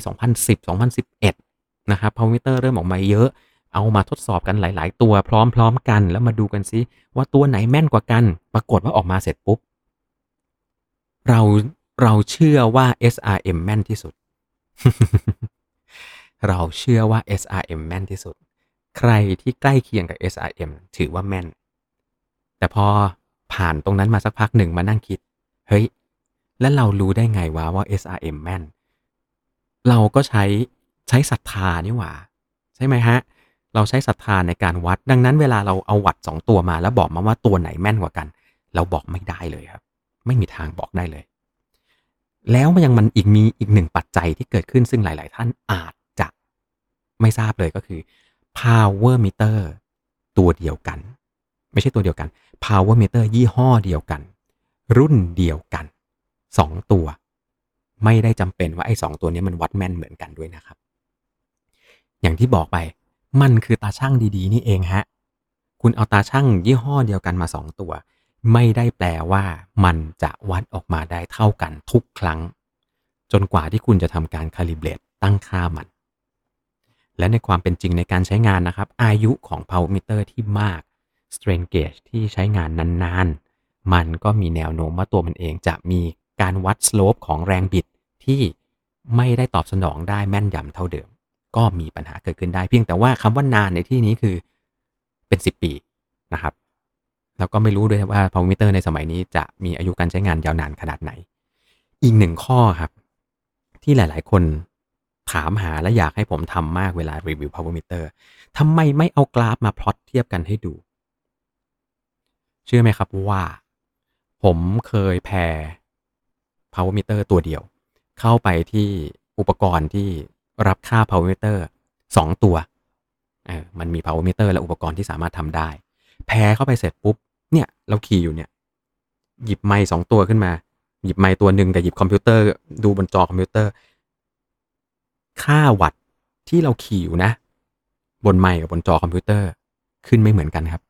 2010-2011 นะครับ power meter เริ่มออกมาเยอะ เอามาทดสอบกันหลาย ๆ ตัวพร้อม ๆ กัน แล้วมาดูกันซิว่าตัวไหนแม่นกว่ากัน ปรากฏว่าออกมาเสร็จปุ๊บ เราเราเชื่อว่า SRM แม่นที่สุด เราเชื่อว่า SRM แม่นที่สุด ใครที่ใกล้เคียงกับ SRM ถือว่าแม่น แต่พอผ่านตรงนั้นมาสักพักหนึ่งมานั่งคิด เฮ้ย แล้วเรารู้ได้ไงวะว่า SRM แม่น เราก็ใช้ใช้ศรัทธานี่หว่า ใช่ไหมฮะ เราใช้ศรัทธาในการวัด ดังนั้นเวลาเราเอาวัดสองตัวมาแล้วบอกมาว่าตัวไหนแม่นกว่ากัน เราบอกไม่ได้เลยครับ ไม่มีทางบอกได้เลย แล้วมันยังมันอีกมีอีกหนึ่งปัจจัยที่เกิดขึ้นซึ่งหลาย ๆ ท่านอาจจะไม่ทราบเลยก็คือ power meter ตัวเดียวกัน ไม่ใช่ตัวเดียวกัน power meter ยี่ห้อเดียวกัน รุ่นเดียวกันสองตัว ไม่ได้จำเป็นว่าไอ้สองตัวนี้มันวัดแม่นเหมือนกันด้วยนะครับ อย่างที่บอกไป มันคือตาช่างดีๆ นี่เองฮะ คุณเอาตาช่างยี่ห้อเดียวกันมาสองตัว ไม่ได้แปลว่ามันจะวัดออกมาได้เท่ากันทุกครั้ง จนกว่าที่คุณจะทำการคาลิเบรตตั้งค่ามัน และในความเป็นจริงในการใช้งานนะครับ อายุของ power meter ที่มาก strain gauge ที่ใช้งานนานๆ มันก็มีแนวโน้มว่าตัวมันเองจะมีการวัด slope ของแรงบิดที่ไม่ได้ตอบสนองได้แม่นยำเท่าเดิม ก็มีปัญหาเกิดขึ้นได้ เพียงแต่ว่าคำว่านานในที่นี้คือเป็น 10 ปีนะครับ แล้วก็ไม่รู้ด้วยว่า power meter ในสมัยนี้จะมีอายุการใช้งานยาวนานขนาดไหน อีกหนึ่งข้อครับ ที่หลาย ๆ คนถามหาและอยากให้ผมทำมากเวลารีวิว power meter ทำไมไม่เอากราฟมาพลอตเทียบกันให้ดู เชื่อไหมครับว่า ผมเคยแพร power meter ตัวเดียว เข้าไปที่อุปกรณ์ที่ รับค่า power meter สองตัวเออมันมี power meter และอุปกรณ์ที่สามารถทำได้ pair เข้าไปเสร็จปุ๊บ เนี่ย เราขี่อยู่เนี่ย หยิบไมล์สองตัวขึ้นมา หยิบไมล์ตัวหนึ่งแต่หยิบคอมพิวเตอร์ ดูบนจอคอมพิวเตอร์ ค่าวัตต์ที่เราขี่อยู่นะ บนไมล์กับบนจอคอมพิวเตอร์ขึ้นไม่เหมือนกันครับ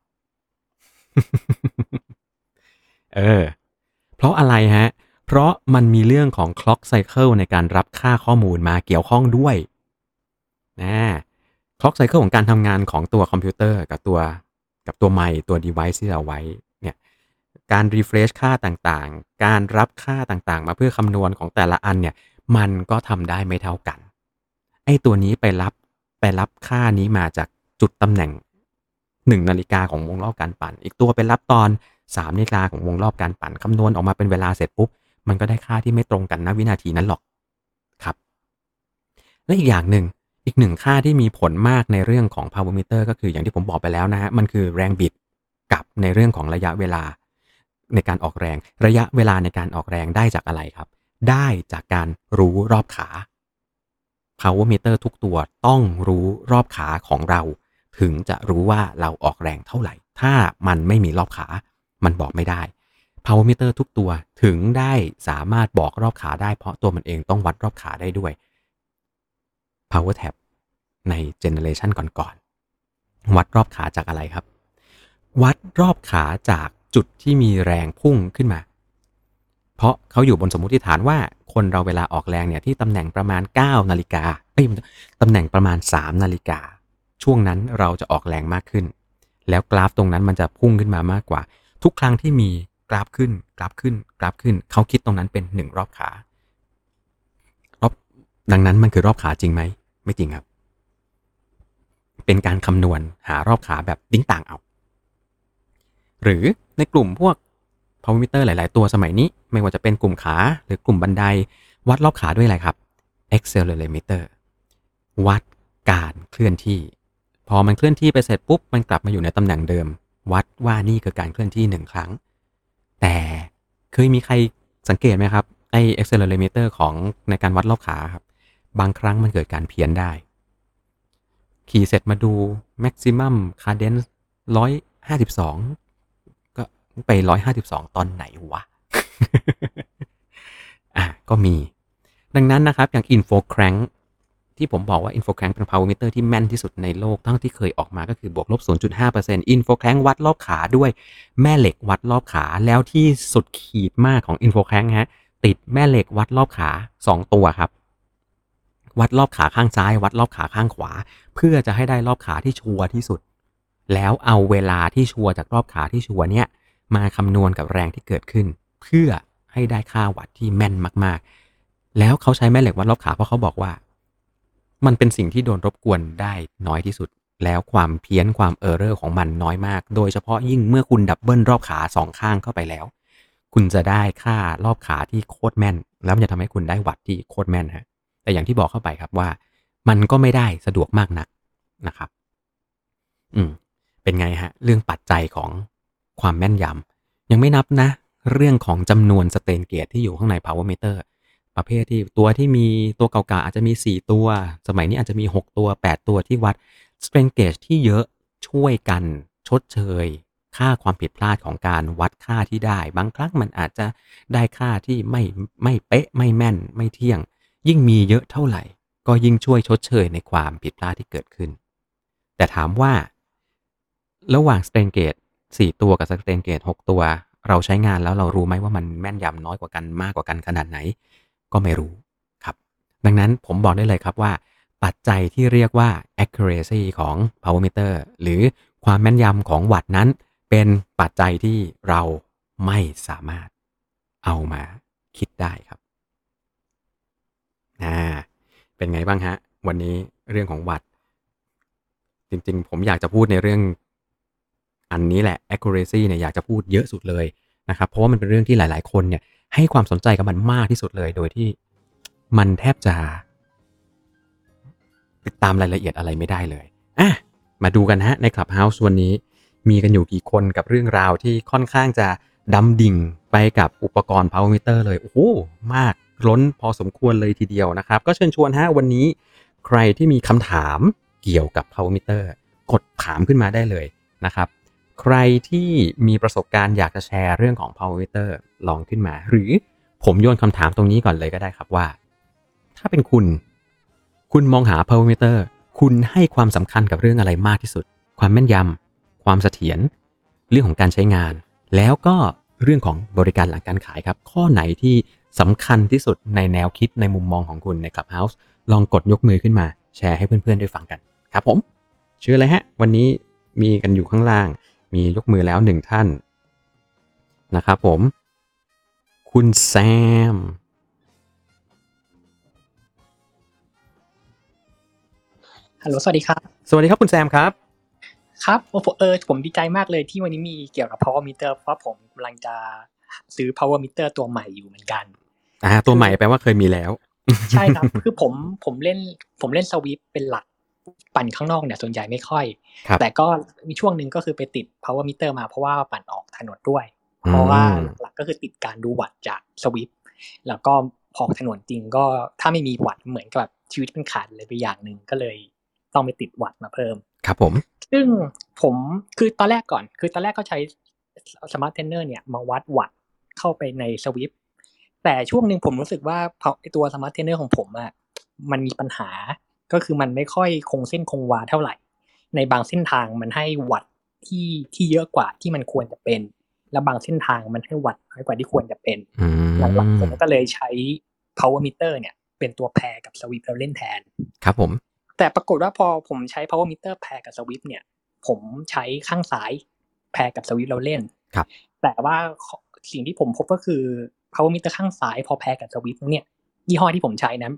เออ เพราะอะไรฮะ เพราะมันมีเรื่องของ clock cycle ในการรับค่าข้อมูลมาเกี่ยวข้องด้วยนะ clock cycle ของการทำงานของตัวคอมพิวเตอร์กับตัวกับตัวไมค์ตัว device ที่เราไว้เนี่ยการ refresh ค่าต่างๆ การรับค่าต่างๆ มาเพื่อคำนวณของแต่ละอันเนี่ยมันก็ทำได้ไม่เท่ากัน ไอ้ตัวนี้ไปรับไปรับค่านี้มาจากจุดตำแหน่ง 1 นาฬิกาของวงรอบการปั่น อีกตัวไปรับตอน 3 นาฬิกาของวงรอบการปั่นคำนวณออกมาเป็นเวลาเสร็จปุ๊บ มันก็ได้ค่าที่ไม่ตรงกันณวินาทีนั้นหรอกครับและอีกอย่างหนึ่งอีกหนึ่งค่าที่มีผลมากในเรื่องของ power meter ก็คืออย่างที่ผมบอกไปแล้วนะฮะมันคือแรงบิดกับในเรื่องของระยะเวลาในการออกแรง ระยะเวลาในการออกแรงได้จากอะไรครับ ได้จากการรู้รอบขา power meter ทุกตัวต้องรู้รอบขาของเรา ถึงจะรู้ว่าเราออกแรงเท่าไหร่ ถ้ามันไม่มีรอบขา มันบอกไม่ได้ power meter ทุกตัวถึงได้สามารถบอกรอบขาได้เพราะตัวมันเองต้องวัดรอบขาได้ด้วย power tab ในเจเนอเรชันก่อนๆวัดรอบขาจากอะไรครับ วัดรอบขาจากจุดที่มีแรงพุ่งขึ้นมา เพราะเขาอยู่บนสมมติฐานว่าคนเราเวลาออกแรงเนี่ยที่ตำแหน่งประมาณ 9 นาฬิกาเอ้ยตำแหน่งประมาณ 3 นาฬิกา ช่วงนั้นเราจะออกแรงมากขึ้น แล้วกราฟตรงนั้นมันจะพุ่งขึ้นมามากกว่า ทุกครั้งที่มี กราฟขึ้น กราฟขึ้น กราฟขึ้น เขาคิดตรงนั้นเป็น 1 รอบขา รอบ ดังนั้นมันคือรอบขาจริงไหม ไม่จริงครับ เป็นการคำนวณหารอบขาแบบดิ้งต่างเอา หรือในกลุ่มพวก power meter หลาย ๆ ตัวสมัยนี้ ไม่ว่าจะเป็นกลุ่มขาหรือกลุ่มบันได วัดรอบขาด้วยอะไรครับ accelerometer วัดการเคลื่อนที่ พอมันเคลื่อนที่ไปเสร็จปุ๊บ มันกลับมาอยู่ในตำแหน่งเดิม วัดว่านี่คือการเคลื่อนที่หนึ่งครั้ง แต่เคยมีใครสังเกตไหมครับ ไอ้ accelerometer ของในการวัดรอบขาครับ บางครั้งมันเกิดการเพี้ยนได้ ขี่เสร็จมาดู maximum cadence ร้อยห้าสิบสองก็ไปร้อยห้าสิบสองตอนไหนวะ อะ ก็มี ดังนั้นนะครับ อย่าง Info Crank ที่ผมบอกว่า Info Crank เป็น power meter ที่แม่นที่สุดในโลกทั้งที่เคยออกมาก็คือบวกลบ 0.5% Info Crank วัดรอบขาด้วยแม่เหล็กวัดรอบขาแล้วที่สุดขีดมากของ Info Crank ฮะติดแม่เหล็กวัดรอบขา 2 ตัวครับ วัดรอบขาข้างซ้าย วัดรอบขาข้างขวา เพื่อจะให้ได้รอบขาที่ชัวร์ที่สุด แล้วเอาเวลาที่ชัวร์จากรอบขาที่ชัวร์เนี่ยมาคำนวณกับแรงที่เกิดขึ้น เพื่อให้ได้ค่าวัตต์ที่แม่นมาก ๆ แล้วเขาใช้แม่เหล็กวัดรอบขาเพราะเขาบอกว่า มันเป็นสิ่งที่โดนรบกวนได้น้อยที่สุด แล้วความเพี้ยนความ error ของมันน้อยมาก โดยเฉพาะยิ่งเมื่อคุณ double รอบขาสองข้างเข้าไปแล้ว คุณจะได้ค่ารอบขาที่โคตรแม่น แล้วมันจะทำให้คุณได้วัดที่โคตรแม่นฮะแต่อย่างที่บอกเข้าไปครับว่า มันก็ไม่ได้สะดวกมากนักนะครับ อืม เป็นไงฮะ เรื่องปัจจัยของความแม่นยำยังไม่นับนะ เรื่องของจำนวนสเตนเกตที่อยู่ข้างใน power meter ประเภทที่ตัวที่มีตัวเก่าๆอาจจะมี 4 ตัว สมัยนี้อาจจะมี 6 ตัว 8 ตัวที่วัด strain gauge ที่เยอะช่วยกันชดเชย ค่าความผิดพลาดของการวัดค่าที่ได้ บางครั้งมันอาจจะได้ค่าที่ไม่ไม่เป๊ะไม่แม่นไม่เที่ยง ยิ่งมีเยอะเท่าไหร่ ก็ยิ่งช่วยชดเชยในความผิดพลาดที่เกิดขึ้น แต่ถามว่า ระหว่าง strain gauge 4 ตัวกับ strain gauge 6 ตัว เราใช้งานแล้วเรารู้ไหมว่ามันแม่นยำน้อยกว่ากันมากกว่ากันขนาดไหน ก็ไม่รู้ครับ ดังนั้นผมบอกได้เลยครับว่า ปัจจัยที่เรียกว่า accuracy ของ power meter หรือความแม่นยำของวัตต์นั้น เป็นปัจจัยที่เราไม่สามารถเอามาคิดได้ครับอ่าเป็นไงบ้างฮะ วันนี้เรื่องของวัตต์จริง ๆ ผมอยากจะพูดในเรื่องอันนี้แหละ accuracy เนี่ยอยากจะพูดเยอะสุดเลยนะครับ เพราะว่ามันเป็นเรื่องที่หลาย ๆ คนเนี่ย ให้ความสนใจกับมันมากที่สุดเลย โดยที่มันแทบจะ ติดตามรายละเอียดอะไรไม่ได้เลยอะมาดูกันฮะในคลับเฮาส์วันนี้มีกันอยู่กี่คนกับเรื่องราวที่ค่อนข้างจะดำดิ่งไปกับอุปกรณ์ power meter เลย โอ้โห มากล้นพอสมควรเลยทีเดียวนะครับ ก็เชิญชวนฮะวันนี้ใครที่มีคำถามเกี่ยวกับ power meter กดถามขึ้นมาได้เลยนะครับ ใครที่มีประสบการณ์อยากจะแชร์เรื่องของ power meter ลองขึ้นมา หรือผมโยนคำถามตรงนี้ก่อนเลยก็ได้ครับว่า ถ้าเป็นคุณ คุณมองหา power meter คุณให้ความสำคัญกับเรื่องอะไรมากที่สุด ความแม่นยำความเสถียรเรื่องของการใช้งาน แล้วก็เรื่องของบริการหลังการขายครับ ข้อไหนที่สำคัญที่สุดในแนวคิดในมุมมองของคุณใน Clubhouse ลองกดยกมือขึ้นมา แชร์ให้เพื่อนๆได้ฟังกัน ครับผม เชื่อเลยฮะ วันนี้มีกันอยู่ข้างล่าง มียกมือแล้วหนึ่งท่านนะครับผม คุณแซม ฮัลโหล สวัสดีครับ สวัสดีครับคุณแซมครับ ครับโอ้ผมเออผมดีใจมากเลยที่วันนี้มีเกี่ยวกับ power meter เพราะผมกำลังจะซื้อ power meter ตัวใหม่อยู่เหมือนกัน อ่า ตัวใหม่แปลว่าเคยมีแล้ว ใช่ครับ คือผมผมเล่นผมเล่นสวิปเป็นหลักปั่นข้างนอกเนี่ยส่วนใหญ่ไม่ค่อยครับแต่ก็มีช่วงหนึ่งก็คือไปติด power meter มาเพราะว่าปั่นออกถนนด้วย เพราะว่าอืมหลักๆก็คือติดการดูวัตต์จาก Zwift แล้วก็พอออกถนนจริงก็ถ้าไม่มีวัตต์เหมือนกับแบบชีวิตเป็นขาดเลยไปอย่างหนึ่งก็เลยต้องไปติดวัตต์มาเพิ่ม ครับผม ซึ่งผมคือตอนแรกก่อน คือตอนแรกก็ใช้ smart trainer เนี่ยมาวัดวัตต์เข้าไปใน Zwift แต่ช่วงหนึ่งผมรู้สึกว่าพอไอ้ตัว smart trainer ของผมอะมันมีปัญหาก็คือมันไม่ค่อยคงเส้นคงวาเท่าไหร่ ในบางเส้นทางมันให้วัตต์ที่ที่เยอะกว่าที่มันควรจะเป็น และบางเส้นทางมันให้วัตต์น้อยกว่าที่ควรจะเป็นอืมหลังๆผมก็เลยใช้ power meter เนี่ย เป็นตัวแพรกับสวิปแล้วเล่นแทน ครับผม แต่ปรากฏว่าพอผมใช้ power meter แพรกับสวิปเนี่ย ผมใช้ข้างซ้ายแพรกับสวิปเราเล่นครับ แต่ว่าสิ่งที่ผมพบก็คือ power meter ข้างซ้ายพอแพรกับสวิปเนี่ยยี่ห้อที่ผมใช้นะ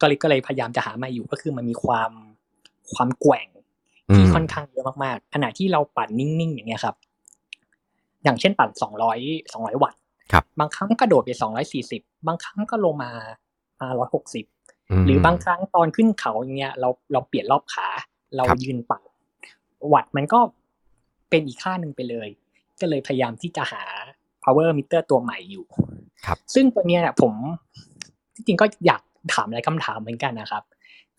ก็เลยก็เลยพยายามจะหามาอยู่ก็คือมันมีความความแกว่งที่ค่อนข้างเยอะมากๆขณะที่เราปั่นนิ่งๆอย่างเงี้ยครับ อย่างเช่นปั่นสองร้อยสองร้อยวัตต์ครับบางครั้งกระโดดไปสองร้อยสี่สิบบางครั้งก็ลงมามาร้อยหกสิบมหรือบางครั้งตอนขึ้นเขาอย่างเงี้ยเราเราเปลี่ยนรอบขา เราครับยืนปั่นวัตต์มันก็เป็นอีกค่าหนึ่งไปเลย ก็เลยพยายามที่จะหา power meter ตัวใหม่อยู่ ครับ ซึ่งตัวเนี้ยเนี่ยผมที่จริงก็อยากถามหลายคำถามเหมือนกันนะครับ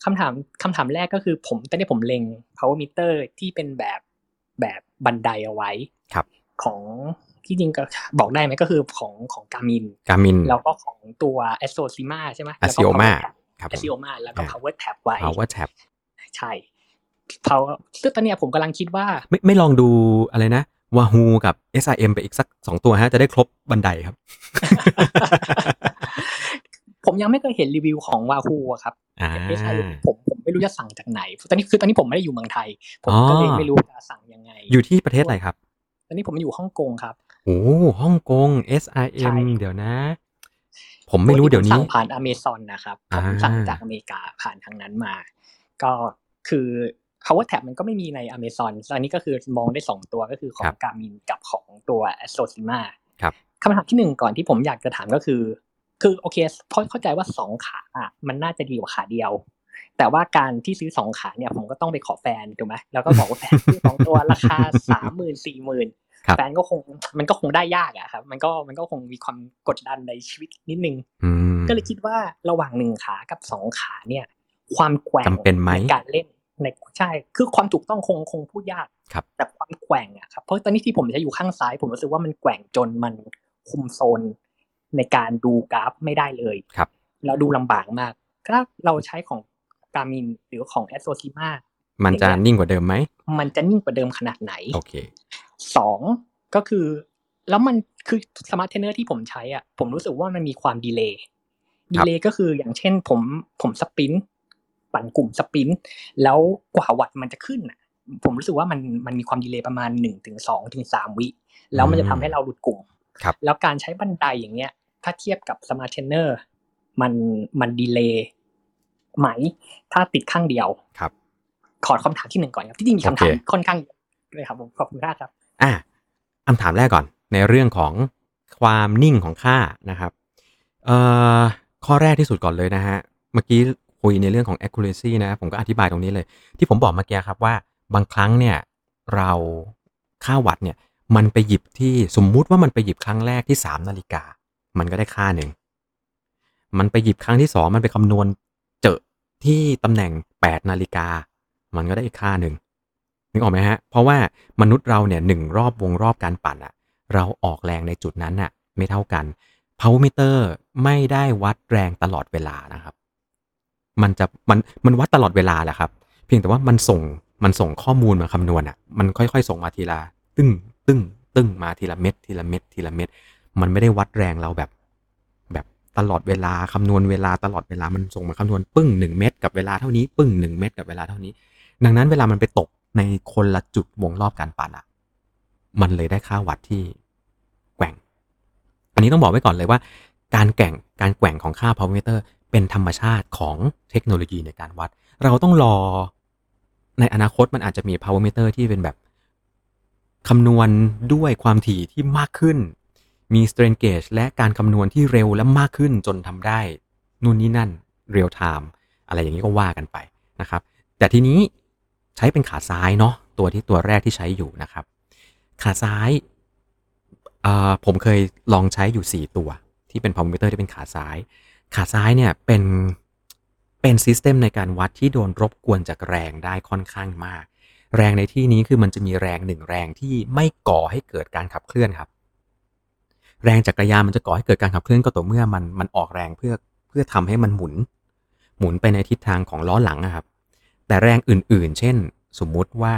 คำถามคำถามแรกก็คือผมตอนนี้ผมเล็ง power meter ที่เป็นแบบแบบบันไดเอาไว้ ครับ ของที่จริงก็บอกได้ไหมก็คือของของกามินกามินแล้วก็ของตัวแอสโซซิมาใช่ไหม a s i o m a ครับแอผมสโอมาแล้วก็อ่า power tab ไว้ power tab ใช่ power ซึ่งตอนเนี้ยผมกำลังคิดว่า ไม่ไม่ลองดูอะไรนะ Wahoo กับ SIM ไปอีกสักสองตัวฮะ จะได้ครบบันไดครับ ผมยังไม่เคยเห็นรีวิวของวาฮูอะครับอ่าไม่ใช่ผมผมไม่รู้จะสั่งจากไหน ตอนนี้คือตอนนี้ผมไม่ได้อยู่เมืองไทย ผมอ๋อก็เลยไม่รู้จะสั่งยังไง อยู่ที่ประเทศอะไรครับ ตอนนี้ผมอยู่ฮ่องกงครับโอ้ฮ่องกงใช่ SIM เดี๋ยวนะ ผมไม่รู้เดี๋ยวปกติผนี้สั่งผ่านอเมซอนนะครับผมอ่าสั่งจากอเมริกาผ่านทางนั้นมา ก็คือ power tab มันก็ไม่มีในอเมซอนตอนนี้ก็คือมองได้สองตัวก็คือของกามินกับของตัว a s t r o s i m a ครับคำถามที่หนึ่งก่อนที่ผมอยากจะถามก็คือ คือโอเคเพราะเข้าใจว่าสองขาอะมันน่าจะดีกว่าขาเดียว แต่ว่าการที่ซื้อสองขาเนี่ยผมก็ต้องไปขอแฟนถูกไหมแล้วก็บอกว่าแฟนซื้อสองตัวราคาสามหมื่นสี่หมื่นครับแฟนก็คงมันก็คงได้ยากอะครับ มันก็มันก็คงมีความกดดันในชีวิตนิดนึงอืมก็เลยคิดว่าระหว่างหนึ่งขากับสองขาเนี่ย ความแกว่งจำเป็นไหมในการเล่นในใช่คือความถูกต้องคงคงพูดยากครับแต่ความแกว่งอะครับเพราะตอนนี้ที่ผมจะอยู่ข้างซ้าย ผมรู้สึกว่ามันแกว่งจนมันคุมโซนในการดูกราฟไม่ได้เลยครับแล้วดูลำบากมากถ้าเราใช้ของ กามินหรือของแอสโซซิมามันจะนิ่งกว่าเดิมไหม มันจะนิ่งกว่าเดิมขนาดไหน โอเคสองก็คือ แล้วมันคือ smart trainer ที่ผมใช้อะ ผมรู้สึกว่ามันมีความ delay delay ก็คืออย่างเช่นผมผม sprint ปั่นกลุ่ม sprint แล้วกว่าวัตต์มันจะขึ้นอะ ผมรู้สึกว่ามันมันมีความ delay ประมาณหนึ่งถึงสองถึงสามวิ แล้วมันจะทำให้เราหลุดกลุ่มครับแล้วการใช้บันไดอย่างเงี้ย ถ้าเทียบกับ smart trainer มันมัน delay ไหม ถ้าติดข้างเดียวครับ ขอคำถามที่หนึ่งก่อนครับที่จริงมีคำถามโอเคค่อนข้างเยอะเลยครับผมขอบคุณมากครับ อะคำถามแรกก่อน ในเรื่องของความนิ่งของค่านะครับเอ่อข้อแรกที่สุดก่อนเลยนะฮะเมื่อกี้คุยในเรื่องของ accuracy นะ ผมก็อธิบายตรงนี้เลย ที่ผมบอกเมื่อกี้ครับว่าบางครั้งเนี่ยเราค่าวัตต์เนี่ยมันไปหยิบที่สมมุติว่ามันไปหยิบครั้งแรกที่ 3 นาฬิกา มันก็ได้ค่าหนึ่ง มันไปหยิบครั้งที่ 2 มันไปคำนวณเจอ ที่ตำแหน่ง 8 นาฬิกา มันก็ได้อีกค่าหนึ่งนึกออกไหมฮะ เพราะว่ามนุษย์เราเนี่ยหนึ่งรอบวงรอบการปั่นอะเราออกแรงในจุดนั้นน่ะไม่เท่ากัน power meter ไม่ได้วัดแรงตลอดเวลานะครับ มันจะมันมันวัดตลอดเวลาแหละครับ เพียงแต่ว่ามันส่งมันส่งข้อมูลมาคำนวณอะมันค่อยๆ ส่งมาทีละตึ้งตึ้งตึ้งมาทีละเม็ดทีละเม็ดทีละเม็ด มันไม่ได้วัดแรงเราแบบ ตลอดเวลาคำนวณเวลาตลอดเวลามันส่งมาคำนวณปึ้งหนึ่งเม็ดกับเวลาเท่านี้ปึ้งหนึ่งเม็ดกับเวลาเท่านี้ ดังนั้นเวลามันไปตกในคนละจุดวงรอบการปั่นอะมันเลยได้ค่าวัดที่แกว่ง อันนี้ต้องบอกไว้ก่อนเลยว่า การแกว่งการแกว่งของค่า power meter เป็นธรรมชาติของเทคโนโลยีในการวัด เราต้องรอในอนาคตมันอาจจะมี power meter ที่เป็นแบบคำนวณด้วยความถี่ที่มากขึ้น มี strain gauge และการคำนวณที่เร็วและมากขึ้นจนทำได้นู่นนี่นั่น real time อะไรอย่างนี้ก็ว่ากันไปนะครับ แต่ทีนี้ใช้เป็นขาซ้ายเนาะตัวที่ตัวแรกที่ใช้อยู่นะครับ ขาซ้ายผมเคยลองใช้อยู่ 4 ตัว ที่เป็น power meter ที่เป็นขาซ้าย ขาซ้ายเนี่ยเป็นเป็น system ในการวัดที่โดนรบกวนจากแรงได้ค่อนข้างมาก แรงในที่นี้คือมันจะมีแรงหนึ่งแรงที่ไม่ก่อให้เกิดการขับเคลื่อนครับ แรงจักรยานมันจะก่อให้เกิดการขับเคลื่อนก็ต่อเมื่อมันมันออกแรงเพื่อเพื่อทำให้มันหมุน หมุนไปในทิศทางของล้อหลังนะครับ แต่แรงอื่นๆ เช่น สมมุติว่า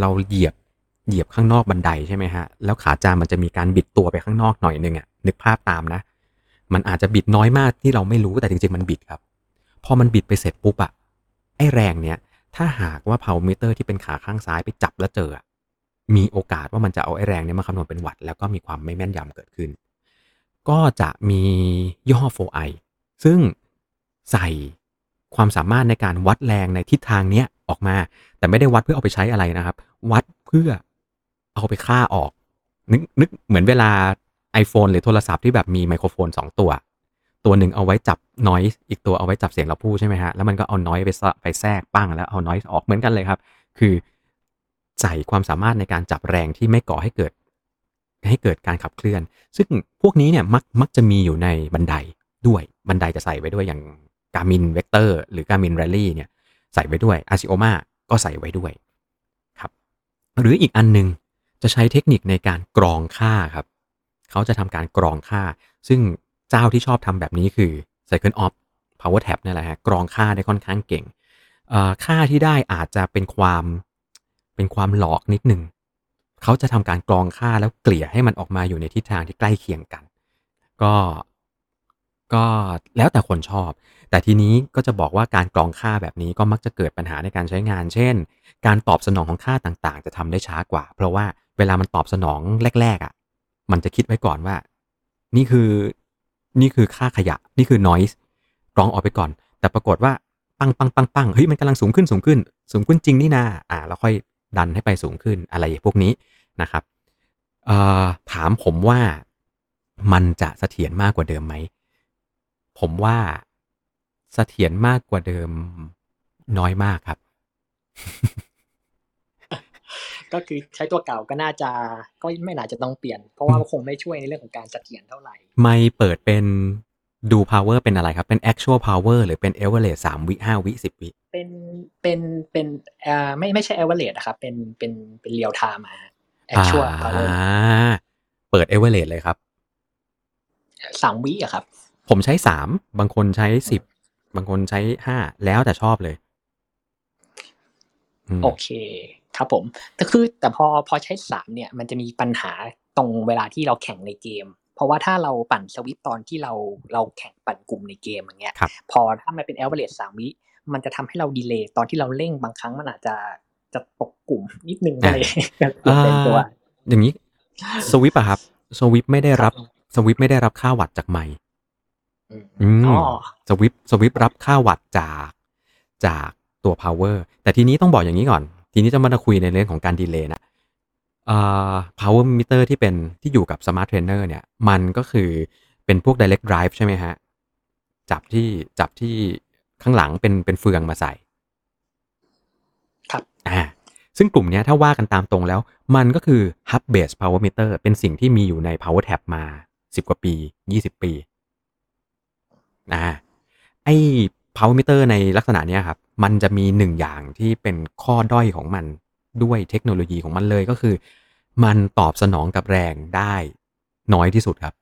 เราเหยียบเหยียบข้างนอกบันไดใช่ไหมฮะ แล้วขาจานมันจะมีการบิดตัวไปข้างนอกหน่อยนึงอะ่ะ นึกภาพตามนะ มันอาจจะบิดน้อยมากที่เราไม่รู้แต่จริงๆ มันบิดครับ พอมันบิดไปเสร็จปุ๊บอะไอแรงเนี้ย ถ้าหากว่า power meter ที่เป็นขาข้างซ้ายไปจับแล้วเจอ มีโอกาสว่ามันจะเอาไอแรงเนี้ยมาคำนวณเป็นวัตต์แล้วก็มีความไม่แม่นยำเกิดขึ้น ก็จะมีย่ห้อ 4i ซึ่งใส่ความสามารถในการวัดแรงในทิศทางเนี้ยออกมา แต่ไม่ได้วัดเพื่อเอาไปใช้อะไรนะครับ วัดเพื่อเอาไปค่าออก นึกนึกเหมือนเวลา iPhone หรือโทรศัพท์ที่แบบมีไมโครโฟน 2 ตัว ตัวหนึ่งเอาไว้จับนอยส์อีกตัวเอาไว้จับเสียงเราพูดใช่ไหมฮะ แล้วมันก็เอานอยไปไปแทรกปั้งแล้วเอานอยส์ออกเหมือนกันเลยครับ คือ ใส่ความสามารถในการจับแรงที่ไม่ก่อให้เกิด ให้เกิดการขับเคลื่อน ซึ่งพวกนี้เนี่ยมักมักจะมีอยู่ในบันไดด้วยบันไดจะใส่ไว้ด้วยอย่าง Garmin Vector หรือ Garmin Rally เนี่ยใส่ไว้ด้วย a s i o m a ก็ใส่ไว้ด้วยครับ หรืออีกอันหนึงจะใช้เทคนิคในการกรองค่าครับ เขาจะทำการกรองค่า ซึ่งเจ้าที่ชอบทำแบบนี้คือ Cycle of Power Tab นี่แหละฮะกรองค่าได้ค่อนข้างเก่งค่าที่ได้อาจจะเป็นความ เป็นความหลอกนิดหนึ่งเขาจะทำการกรองค่าแล้วเกลี่ยให้มันออกมาอยู่ในทิศทางที่ใกล้เคียงกัน ก็ก็แล้วแต่คนชอบ แต่ทีนี้ก็จะบอกว่าการกรองค่าแบบนี้ก็มักจะเกิดปัญหาในการใช้งาน เช่น การตอบสนองของค่าต่างๆ จะทำได้ช้ากว่า เพราะว่าเวลามันตอบสนองแรก ๆอะ่ะ มันจะคิดไว้ก่อนว่า นี่คือนี่คือค่าขยะ นี่คือ noise กรองออกไปก่อน แต่ปรากฏว่าปังปังปังปังเฮ้ยมันกำลังสูงขึ้นสูงขึ้น สูงขึ้นจริงนี่นาอ่า แล้วค่อย ดันให้ไปสูงขึ้นอะไรพวกนี้นะครับเอ่อถามผมว่ามันจะเสถียรมากกว่าเดิมไหม ผมว่าเสถียรมากกว่าเดิมน้อยมากครับ ก็คือใช้ตัวเก่าก็น่าจะก็ไม่น่าจะต้องเปลี่ยน เพราะว่าคงไม่ช่วยในเรื่องของการเสถียรเท่าไหร่ ไม่เปิดเป็นดู power เป็นอะไรครับ เป็น actual power หรือเป็น average สามวิห้าวิสิบวิ เป็นเป็นเป็นเอ่อไม่ไม่ใช่ average นะครับ เป็นเป็นเป็น real time อะฮะ actual อ่า power เปิด average เลยครับสามวิอะครับ ผมใช้สามบางคนใช้สิบบางคนใช้ห้าแล้วแต่ชอบเลยอืมโอเค ครับผมแต่คือแต่พอพอใช้สามเนี่ย มันจะมีปัญหาตรงเวลาที่เราแข่งในเกม เพราะว่าถ้าเราปั่นสวิตช์ตอนที่เราเราแข่งปั่นกลุ่มในเกมอย่างเงี้ยครับพอถ้ามันเป็น average สามวิ มันจะทำให้เราดีเลย์ตอนที่เราเร่งบางครั้งมันอาจจะจะตกกลุ่มนิดนึงอะไรเป็นตัวอ่าอย่างนี้สวิปอะครับสวิปไม่ได้รับครับสวิปไม่ได้รับค่าวัตต์จากไมค์อืมอืมอ๋อสวิปสวิปรับค่าวัตต์จากจากตัว power แต่ทีนี้ต้องบอกอย่างนี้ก่อน ทีนี้จะมาคุยในเรื่องของการดีเลย์นะเอ่อ power meter ที่เป็นที่อยู่กับ smart trainer เนี่ย มันก็คือเป็นพวก direct drive ใช่ไหมฮะ จับที่จับที่ ข้างหลังเป็นเป็นเฟืองมาใส่ครับอ่าซึ่งกลุ่มเนี้ยถ้าว่ากันตามตรงแล้ว มันก็คือ hub base power meter เป็นสิ่งที่มีอยู่ใน power tab มา 10 กว่าปี 20 ปีอ่าไอ้ power meter ในลักษณะเนี้ยครับ มันจะมีหนึ่งอย่างที่เป็นข้อด้อยของมันด้วยเทคโนโลยีของมันเลยก็คือ มันตอบสนองกับแรงได้น้อยที่สุดครับ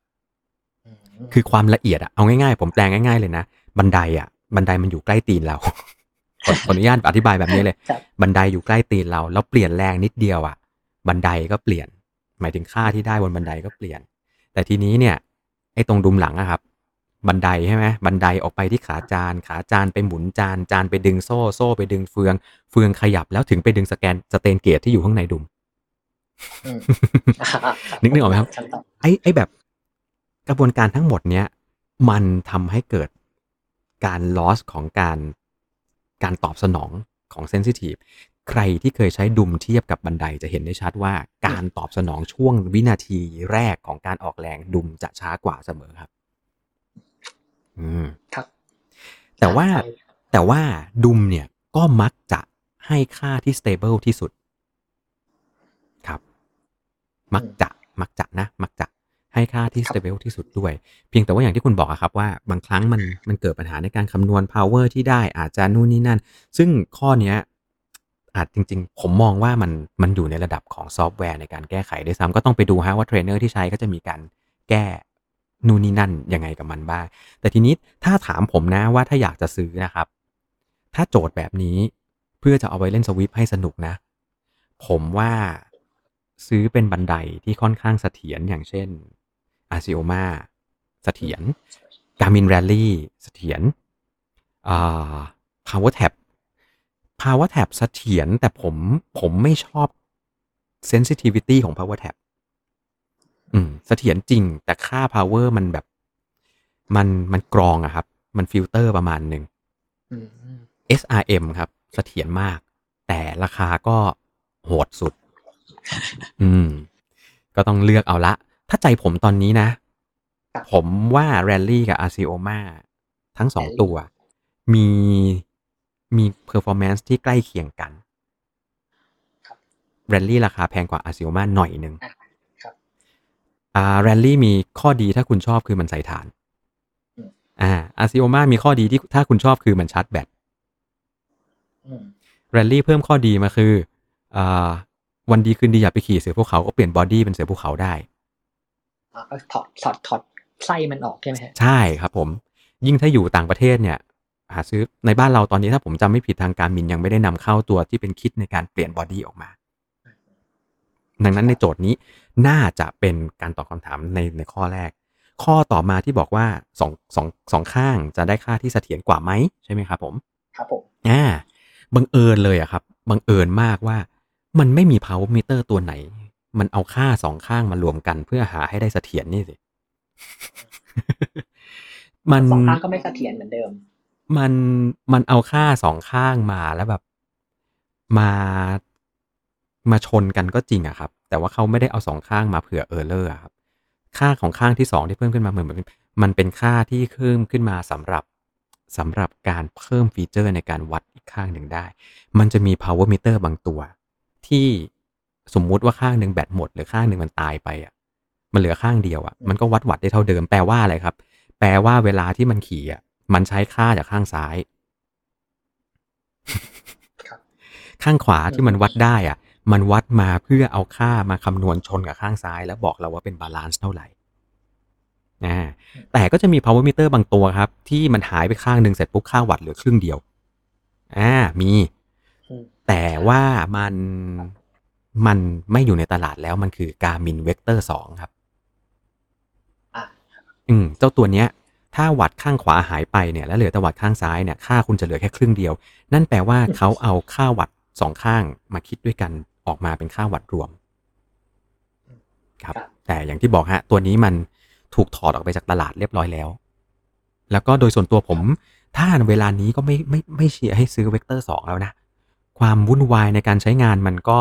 มคือความละเอียดอะเอาง่ายๆ ผมแปลงง่าย ๆ เลยนะ บันไดอะ บันไดมันอยู่ใกล้ตีนเราขอขออนุญาตอธิบายแบบนี้เลยครับบันไดอยู่ใกล้ตีนเรา แล้วเปลี่ยนแรงนิดเดียวอะบันไดก็เปลี่ยน หมายถึงค่าที่ได้บนบันไดก็เปลี่ยน แต่ทีนี้เนี่ย ไอ้ตรงดุมหลังอะครับ บันไดใช่ไหมบันไดออกไปที่ขาจาน ขาจานไปหมุนจาน จานไปดึงโซ่ โซ่ไปดึงเฟือง เฟืองขยับแล้วถึงไปดึงสแกนสเตนเกตที่อยู่ข้างในดุมอืมอ่าครับนึกนึกออกไหมครับขั้นตอนไอ้ไอ้แบบ กระบวนการทั้งหมดเนี้ยมันทำให้เกิด การ loss ของการการตอบสนองของเซนซิทีฟใครที่เคยใช้ดุมเทียบกับบันไดจะเห็นได้ชัดว่าการตอบสนองช่วงวินาทีแรกของการออกแรงดุมจะช้ากว่าเสมอครับ อืมครับ แต่ว่าใช่แต่ว่าดุมเนี่ยก็มักจะให้ค่าที่ stable ที่สุด ครับ มักจะมักจะนะ มักจะ ให้ค่าที่ stable ที่สุดด้วย เพียงแต่ว่าอย่างที่คุณบอกครับว่าบางครั้งมันมันเกิดปัญหาในการคำนวณ power ที่ได้อาจจะนู่นนี่นั่น ซึ่งข้อเนี้ยอาจจริง ๆ ผมมองว่ามันมันอยู่ในระดับของซอฟต์แวร์ในการแก้ไขด้วยซ้ำก็ต้องไปดูฮะว่าเทรนเนอร์ที่ใช้ก็จะมีการแก้นู่นนี่นั่นยังไงกับมันบ้าง แต่ทีนี้ถ้าถามผมนะว่าถ้าอยากจะซื้อนะครับ ถ้าโจทย์แบบนี้เพื่อจะเอาไว้เล่น Zwift ให้สนุกนะ ผมว่าซื้อเป็นบันไดที่ค่อนข้างเสถียรอย่างเช่น a s i o m a เสถียร Garmin Rally เสถียรอ่า PowerTap PowerTap เสถียรแต่ผมผมไม่ชอบ sensitivity ของ PowerTap อืมเสถียรจริง แต่ค่า power มันแบบ มันมันกรองอะครับ มันฟิลเตอร์ประมาณหนึ่งอืม SRM ครับเสถียรมาก แต่ราคาก็โหดสุด อืม ก็ต้องเลือกเอาละ ถ้าใจผมตอนนี้นะครับผมว่า Rally กับ a r c i o m a ทั้งสอง Rally ตัวมีมี performance ที่ใกล้เคียงกันครับ Rally ราคาแพงกว่า a r c i o m a หน่อยหนึ่งอะครับอ่า Rally มีข้อดีถ้าคุณชอบคือมันใส่ฐานอืมอ่า a r c i o m a มีข้อดีที่ถ้าคุณชอบคือมันชาร์จแบตอืมแรลลี่เพิ่มข้อดีมาคืออ่าวันดีคืนดีอยากไปขี่เสือภูเขาก็เปลี่ยน body เป็นเสือภูเขาได้อ่าก็ ถอดถอดถอดไส้มันออกใช่ไหมฮะใช่ครับผม ยิ่งถ้าอยู่ต่างประเทศเนี่ย หาซื้อในบ้านเราตอนนี้ถ้าผมจำไม่ผิดทาง Garmin ยังไม่ได้นำเข้าตัวที่เป็น kit ในการเปลี่ยน body ออกมา ดังนั้นในโจทย์นี้น่าจะเป็นการตอบคำถามในในข้อแรก ข้อต่อมาที่บอกว่าสองสองสองข้างจะได้ค่าที่เสถียรกว่าไหมใช่ไหมครับผมครับผมอ่าบังเอิญเลยอะครับบังเอิญมากว่ามันไม่มี power meter ตัวไหน มันเอาค่าสองข้างมารวมกันเพื่อหาให้ได้เสถียรนี่สิ มันสองข้างก็ไม่เสถียรเหมือนเดิม มันมันเอาค่าสองข้างมาแล้วแบบมามาชนกันก็จริงอะครับ แต่ว่าเขาไม่ได้เอาสองข้างมาเผื่อเออร์เลอร์ครับ ค่าของข้างที่สองที่เพิ่มขึ้นมาเหมือนมันมันเป็นค่าที่เพิ่มขึ้นมาสำหรับสำหรับการเพิ่มฟีเจอร์ในการวัดอีกข้างหนึ่งได้ มันจะมี power meter บางตัว ที่ สมมุติว่าข้างหนึ่งแบตหมดหรือข้างหนึ่งมันตายไปอะ มันเหลือข้างเดียวอะมันก็วัดวัดได้เท่าเดิมแปลว่าอะไรครับ แปลว่าเวลาที่มันขี่อะ มันใช้ค่าจากข้างซ้ายครับข้างขวาที่มันวัดได้อะ มันวัดมาเพื่อเอาค่ามาคำนวณชนกับข้างซ้าย แล้วบอกเราว่าเป็น balance เท่าไหร่อ่าแต่ก็จะมี power meter บางตัวครับ ที่มันหายไปข้างหนึ่งเสร็จปุ๊บค่าวัตต์เหลือครึ่งเดียวอ่ามีอืมแต่ว่ามัน มันไม่อยู่ในตลาดแล้วมันคือ Garmin Vector 2ครับอะอืมเจ้าตัวเนี้ย ถ้าวัตต์ข้างขวาหายไปเนี่ยแล้วเหลือแต่วัตต์ข้างซ้ายเนี่ยค่าคุณจะเหลือแค่ครึ่งเดียว นั่นแปลว่าเขาเอาค่าวัตต์สองข้างมาคิดด้วยกันออกมาเป็นค่าวัตต์รวมครับครับ แต่อย่างที่บอกฮะ ตัวนี้มันถูกถอดออกไปจากตลาดเรียบร้อยแล้ว แล้วก็โดยส่วนตัวผม ถ้าเวลานี้ก็ไม่ไม่ไม่เชียร์ให้ซื้อเวกเตอร์สองแล้วนะ ความวุ่นวายในการใช้งานมันก็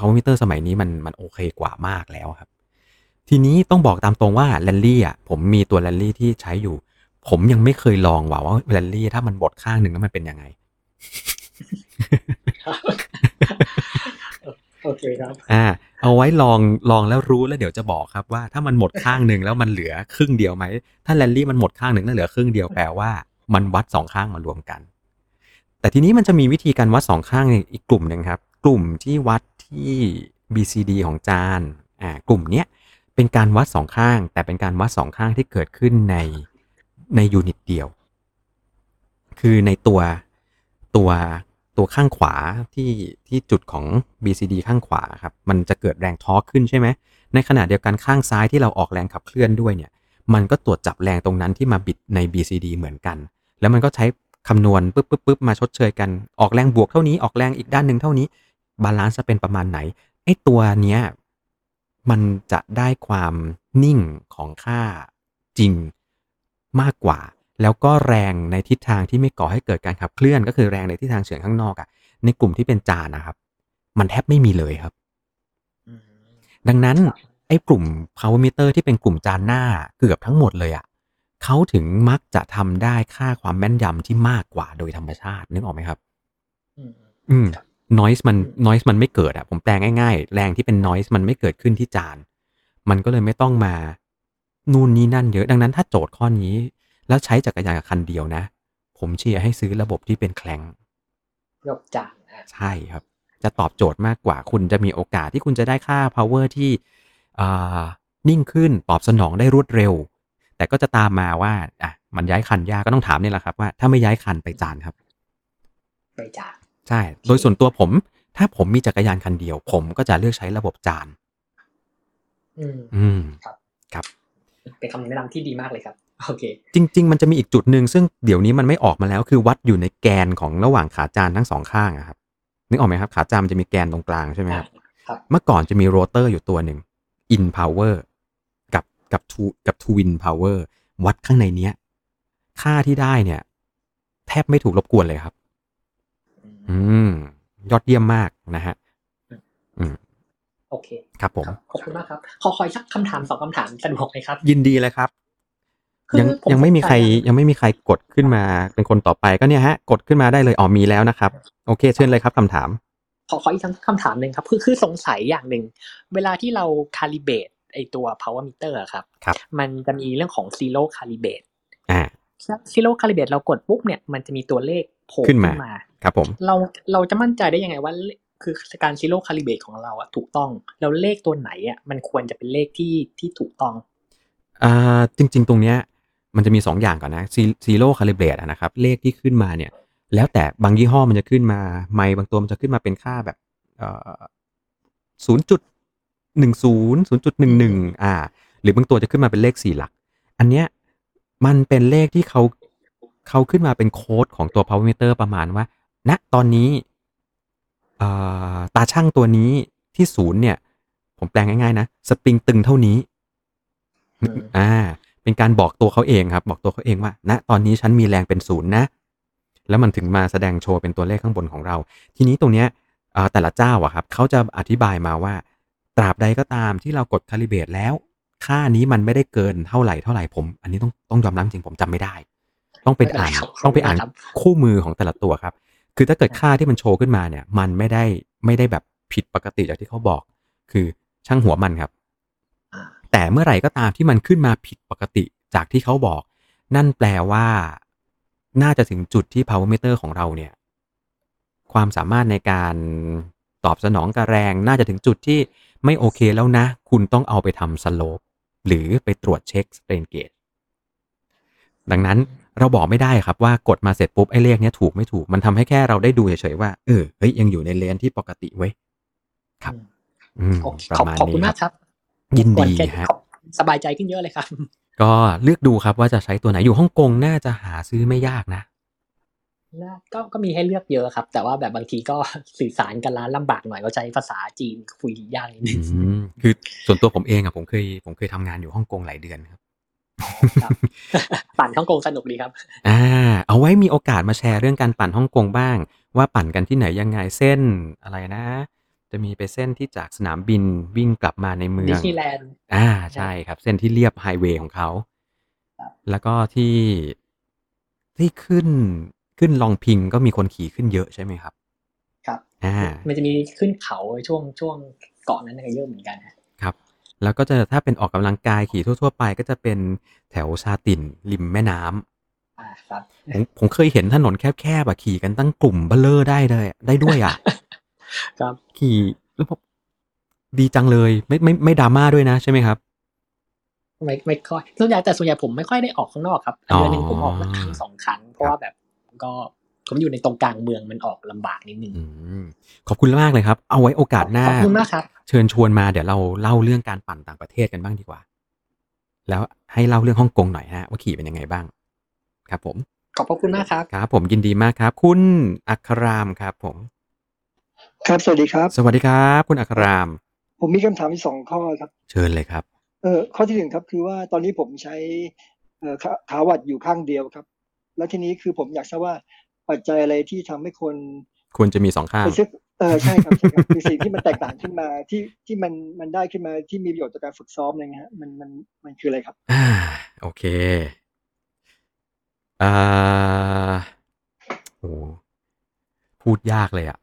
power meter สมัยนี้มันมันโอเคกว่ามากแล้วครับ ทีนี้ต้องบอกตามตรงว่าแลนลี่อะผมมีตัวแลนลี่ที่ใช้อยู่ ผมยังไม่เคยลองว่าว่าแลนลี่ถ้ามันหมดข้างหนึ่งแล้วมันเป็นยังไงโอเคครับ อ่า เอาไว้ลองลองแล้วรู้แล้วเดี๋ยวจะบอกครับว่าถ้ามันหมดข้างหนึ่งแล้วมันเหลือครึ่งเดียวไหม ถ้าแลนลี่มันหมดข้างหนึ่งแล้วเหลือครึ่งเดียวแปลว่า มันวัดสองข้างมารวมกัน แต่ทีนี้มันจะมีวิธีการวัดสองข้างอีกกลุ่มหนึ่งครับ กลุ่มที่วัด ที่ BCD ของจานอ่ากลุ่มเนี้ยเป็นการวัดสองข้าง แต่เป็นการวัดสองข้างที่เกิดขึ้นในใน unit เดียว คือในตัวตัวตัวข้างขวาที่ที่จุดของ BCD ข้างขวาครับ มันจะเกิดแรง torque ขึ้นใช่ไหม ในขณะเดียวกันข้างซ้ายที่เราออกแรงขับเคลื่อนด้วยเนี่ย มันก็ตรวจจับแรงตรงนั้นที่มาบิดใน BCD เหมือนกัน แล้วมันก็ใช้คำนวณปุ๊บปุ๊บปุ๊บมาชดเชยกัน ออกแรงบวกเท่านี้ ออกแรงอีกด้านหนึ่งเท่านี้ บาลานซ์จะเป็นประมาณไหนไอ้ตัวเนี้ยมันจะได้ความนิ่งของค่าจริงมากกว่า แล้วก็แรงในทิศทางที่ไม่ก่อให้เกิดการขับเคลื่อนก็คือแรงในทิศทางเฉียงข้างนอกอะในกลุ่มที่เป็นจานนะครับ มันแทบไม่มีเลยครับอืมดังนั้นไอ้กลุ่ม power meter ที่เป็นกลุ่มจานหน้าเกือบทั้งหมดเลยอะ่ะเขาถึงมักจะทำได้ค่าความแม่นยำที่มากกว่าโดยธรรมชาตินึกออกไหมครับ อืมอืมครับ noise มันอืม noise มันไม่เกิดอะผมแปลง่ายๆ แรงที่เป็น noise มันไม่เกิดขึ้นที่จาน มันก็เลยไม่ต้องมา นู่นนี่นั่นเยอะ ดังนั้นถ้าโจทย์ข้อนี้ แล้วใช้จักรยานคันเดียวนะ ผมเชียร์ให้ซื้อระบบที่เป็นแคลงยกจานอะใช่ครับ จะตอบโจทย์มากกว่า คุณจะมีโอกาสที่คุณจะได้ค่า power ที่อ่านิ่งขึ้นตอบสนองได้รวดเร็ว แต่ก็จะตามมาว่าอะมันย้ายคันยากก็ต้องถามนี่แหละครับ ว่าถ้าไม่ย้ายคันไปจานครับ ไปจาน ใช่ โดยส่วนตัวผม ถ้าผมมีจักรยานคันเดียว ผมก็จะเลือกใช้ระบบจาน อืม อืมเป็นคำแนะนำที่ดีมากเลยครับ โอเค จริง ๆ มันจะมีอีกจุดหนึ่งซึ่งเดี๋ยวนี้มันไม่ออกมาแล้ว คือวัดอยู่ในแกนของระหว่างขาจานทั้งสองข้างอะครับ นึกออกไหมครับ ขาจานมันจะมีแกนตรงกลางใช่ไหมครับครับเมื่อก่อนจะมีโรเตอร์อยู่ตัวหนึ่ง in power กับกับทูกับ twin power วัดข้างในเนี้ย ค่าที่ได้เนี่ย แทบไม่ถูกรบกวนเลยครับ อืม ยอดเยี่ยมมากนะฮะอืมโอเค ครับผมครับขอบคุณมากครับ ขอคอยสักคำถามสองคำถามสะดวกไหมครับ ยินดีเลยครับคือยังผมยังไม่มีใครสงสัยยังไม่มีใครกดขึ้นมาเป็นคนต่อไปก็เนี่ยฮะ กดขึ้นมาได้เลยอ๋อมีแล้วนะครับ โอเค เชิญเลยครับคำถาม ขอขออีกคำถามหนึ่งครับ คือคือสงสัยอย่างหนึ่ง เวลาที่เรา calibrate ไอตัว power meter อะครับครับ มันจะมีเรื่องของ zero calibrate อ่า zero calibrate เรากดปุ๊บเนี่ยมันจะมีตัวเลขโผล่ขึ้นมาขึ้นมาครับผมเราเราจะมั่นใจได้ยังไงว่าคือการ zero calibrate ของเราอะถูกต้อง แล้วเลขตัวไหนอะมันควรจะเป็นเลขที่ที่ถูกต้องอ่าจริง ๆ ตรงเนี้ยมันจะมี 2 อย่างก่อนนะ zero calibrate นะครับเลขที่ขึ้นมาเนี่ย แล้วแต่บางยี่ห้อมันจะขึ้นมาไมค์บางตัวมันจะขึ้นมาเป็นค่าแบบเอ่อศูนย์จุดหนึ่งศูนย์ศูนย์จุดหนึ่งหนึ่งอ่า หรือบางตัวจะขึ้นมาเป็นเลขสี่หลัก อันเนี้ย มันเป็นเลขที่เขาเขาขึ้นมาเป็นโค้ดของตัว power meter ประมาณว่าณตอนนี้อ่าตาช่างตัวนี้ที่ศูนย์เนี่ย ผมแปลงง่ายๆนะสปริงตึงเท่านี้อืมอ่า เป็นการบอกตัวเขาเองครับ บอกตัวเขาเองว่าณตอนนี้ฉันมีแรงเป็นศูนย์นะ แล้วมันถึงมาแสดงโชว์เป็นตัวเลขข้างบนของเรา ทีนี้ตรงเนี้ยเอ่อแต่ละเจ้าอะครับเขาจะอธิบายมาว่า ตราบใดก็ตามที่เรากดคาลิเบรตแล้ว ค่านี้มันไม่ได้เกินเท่าไหร่เท่าไหร่ผม อันนี้ต้องต้องยอมรับจริงผมจำไม่ได้ ต้องไปอ่านไม่เป็นไรครับต้องไปอ่านครับคู่มือของแต่ละตัวครับ คือถ้าเกิดค่าที่มันโชว์ขึ้นมาเนี่ย มันไม่ได้ไม่ได้แบบผิดปกติจากที่เขาบอก คือช่างหัวมันครับอ่าแต่เมื่อไหร่ก็ตามที่มันขึ้นมาผิดปกติจากที่เขาบอก นั่นแปลว่า น่าจะถึงจุดที่ power meter ของเราเนี่ย ความสามารถในการตอบสนองกับแรง น่าจะถึงจุดที่ไม่โอเคแล้วนะ คุณต้องเอาไปทำสโลป หรือไปตรวจเช็ค strain gauge ดังนั้นเราบอกไม่ได้ครับว่ากดมาเสร็จปุ๊บไอ้เลขเนี้ยถูกไม่ถูกมันทำให้แค่เราได้ดูเฉยๆว่าเออเฮ้ยยังอยู่ในเลนที่ปกติเว้ยครับอืมโอเคประขอบมาณขอบคุณนี้มากครับครับยินควรดีแค่ฮะขอบสบายใจขึ้นเยอะเลยครับ ก็เลือกดูครับว่าจะใช้ตัวไหนอยู่ฮ่องกงน่าจะหาซื้อไม่ยากนะนะ ก็ก็มีให้เลือกเยอะครับ แต่ว่าแบบบางทีก็สื่อสารกันร้านลำบากหน่อยก็ใช้ภาษาจีนคุยยากนิดนึงอืมคือส่วนตัวผมเองอะผมเคยผมเคยทำงานอยู่ฮ่องกงหลายเดือนครับครับปั่นฮ่องกงสนุกดีครับอ่าเอาไว้มีโอกาสมาแชร์เรื่องการปั่นฮ่องกงบ้าง ว่าปั่นกันที่ไหนยังไงเส้นอะไรนะ จะมีไปเส้นที่จากสนามบินวิ่งกลับมาในเมืดิองสนีย์แลนด์อ่าใช่ครับ เส้นที่เรียบไฮเวย์ของเขาครับแล้วก็ที่ที่ขึ้น ขึ้นลองพิงก็มีคนขี่ขึ้นเยอะใช่ไหมครับ ครับ อ่า มันจะมีขึ้นเขาช่วงช่วงเกาะนั้นก็เยอะเหมือนกันฮะครับ แล้วก็จะถ้าเป็นออกกำลังกายขี่ทั่ว ๆ ไป ก็จะเป็นแถวชาตินริมแม่น้ำอ่าครับผมผมเคยเห็นถนนแคบๆอะขี่กันตั้งกลุ่มเบลเลอร์ได้เลย ได้ด้วยอะ ครับขี่แล้วผมดีจังเลยไม่ไม่ไม่ดราม่าด้วยนะใช่ไหมครับไม่ไม่ค่อยส่วนใหญ่แต่ส่วนใหญ่ผมไม่ค่อยได้ออกข้างนอกครับอ๋อเดือนหนึ่งผมออกมาครั้งสองครั้งเพราะว่าแบบ ก็ผมอยู่ในตรงกลางเมืองมันออกลำบากนิดนึงอืมขอบคุณมากเลยครับ เอาไว้โอกาสหน้าขอบคุณมากครับ เชิญชวนมาเดี๋ยวเราเล่าเรื่องการปั่นต่างประเทศกันบ้างดีกว่า แล้วให้เล่าเรื่องฮ่องกงหน่อยฮะว่าขี่เป็นยังไงบ้าง ครับผมขอบพระคุณมากครับครับ ผมยินดีมากครับ คุณอัครามครับ ผม ครับสวัสดีครับ สวัสดีครับ คุณอัคราม ผมมีคำถามอีกสองข้อครับ เชิญเลยครับ เออข้อที่หนึ่งครับ คือว่าตอนนี้ผมใช้เอ่อขาขาวัดอยู่ข้างเดียวครับ แล้วทีนี้คือผมอยากทราบว่าปัจจัยอะไรที่ทำให้คนควรจะมีสองข้างไปซื้อเออใช่ครับใช่ครับคือสิ่งที่มันแตกต่างขึ้นมาที่ที่มันมันได้ขึ้นมาที่มีประโยชน์ต่อการฝึกซ้อมอะไรเงี้ยฮะมันมันมันคืออะไรครับ อ่า โอเคอ่าโอ้พูดยากเลยอะ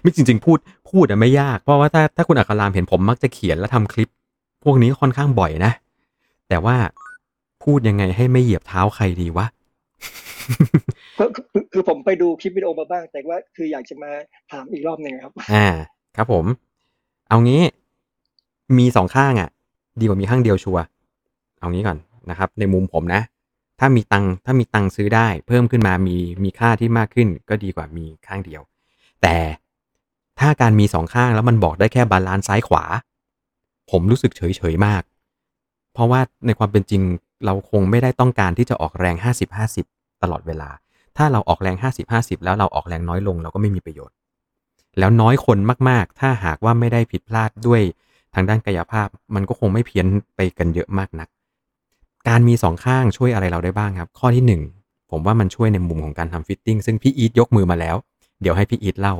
ไม่จริง ๆ พูดพูดอะไม่ยาก เพราะว่าถ้าถ้าคุณอัครามเห็นผมมักจะเขียนและทำคลิป พวกนี้ค่อนข้างบ่อยนะ แต่ว่า พูดยังไงให้ไม่เหยียบเท้าใครดีวะก็คือคือผมไปดูคลิปวิดีโอมาบ้าง แต่ว่าคืออยากจะมาถามอีกรอบหนึ่งครับ อ่า ครับผม เอางี้ มีสองข้างอะ ดีกว่ามีข้างเดียวชัวร์เอางี้ก่อนนะครับ ในมุมผมนะ ถ้ามีตังค์ถ้ามีตังค์ซื้อได้ เพิ่มขึ้นมามีมีค่าที่มากขึ้น ก็ดีกว่ามีข้างเดียว แต่ถ้าการมีสองข้างแล้วมันบอกได้แค่ balance ซ้ายขวา ผมรู้สึกเฉยเฉยๆมาก เพราะว่าในความเป็นจริง เราคงไม่ได้ต้องการที่จะออกแรง 50-50 ตลอดเวลา ถ้าเราออกแรง 50-50 แล้วเราออกแรงน้อยลงเราก็ไม่มีประโยชน์ แล้วน้อยคนมากๆ ถ้าหากว่าไม่ได้ผิดพลาดด้วยทางด้านกายภาพ มันก็คงไม่เพี้ยนไปกันเยอะมากนัก การมีสองข้างช่วยอะไรเราได้บ้างครับ ข้อที่หนึ่งผมว่ามันช่วยในมุมของการทำ fitting ซึ่งพี่อีทยกมือมาแล้ว เดี๋ยวให้พี่อีทเล่า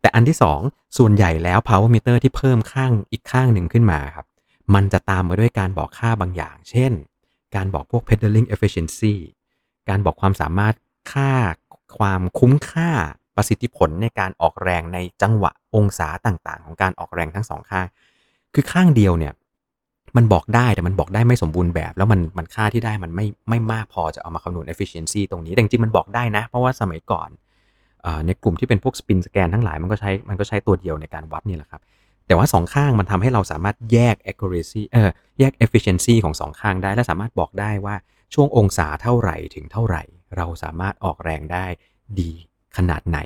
แต่อันที่สองส่วนใหญ่แล้ว power meter ที่เพิ่มข้างอีกข้างหนึ่งขึ้นมาครับ มันจะตามมาด้วยการบอกค่าบางอย่าง เช่น การบอกพวก pedaling efficiency การบอกความสามารถค่าความคุ้มค่าประสิทธิผลในการออกแรงในจังหวะองศาต่างๆ ของการออกแรงทั้งสองข้าง คือข้างเดียวเนี่ยมันบอกได้แต่มันบอกได้ไม่สมบูรณ์แบบ แล้วมันมันค่าที่ได้มันไม่ไม่มากพอจะเอามาคำนวณ efficiency ตรงนี้แต่จริงๆมันบอกได้นะ เพราะว่าสมัยก่อนในกลุ่มที่เป็นพวกสปินสแกนทั้งหลายมันก็ใช้มันก็ใช้ตัวเดียวในการวัดนี่แหละครับ แต่ว่าสองข้างมันทำให้เราสามารถแยก accuracy เออแยก efficiency ของสองข้างได้ และสามารถบอกได้ว่าช่วงองศาเท่าไหร่ถึงเท่าไหร่ เราสามารถออกแรงได้ดีขนาดไหน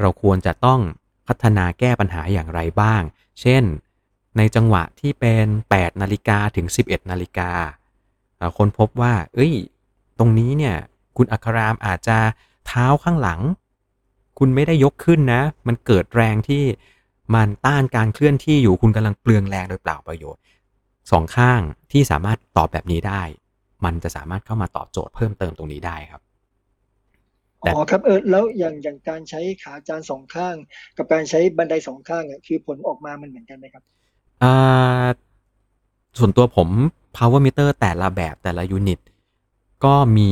เราควรจะต้องพัฒนาแก้ปัญหาอย่างไรบ้าง เช่น ในจังหวะที่เป็น 8 นาฬิกาถึง 11 นาฬิกาคนพบว่า เอ้ย ตรงนี้เนี่ย คุณอัครามอาจจะเท้าข้างหลัง คุณไม่ได้ยกขึ้นนะ มันเกิดแรงที่ มันต้านการเคลื่อนที่อยู่คุณกำลังเปลืองแรงโดยเปล่าประโยชน์สองข้างที่สามารถตอบแบบนี้ได้ มันจะสามารถเข้ามาตอบโจทย์เพิ่มเติมตรงนี้ได้ครับแต่อ๋อครับเออแล้วอย่างอย่างการใช้ขาจานสองข้าง กับการใช้บันไดสองข้างอะคือผลออกมามันเหมือนกันไหมครับอ่าส่วนตัวผม power meter แต่ละแบบแต่ละยูนิตก็มี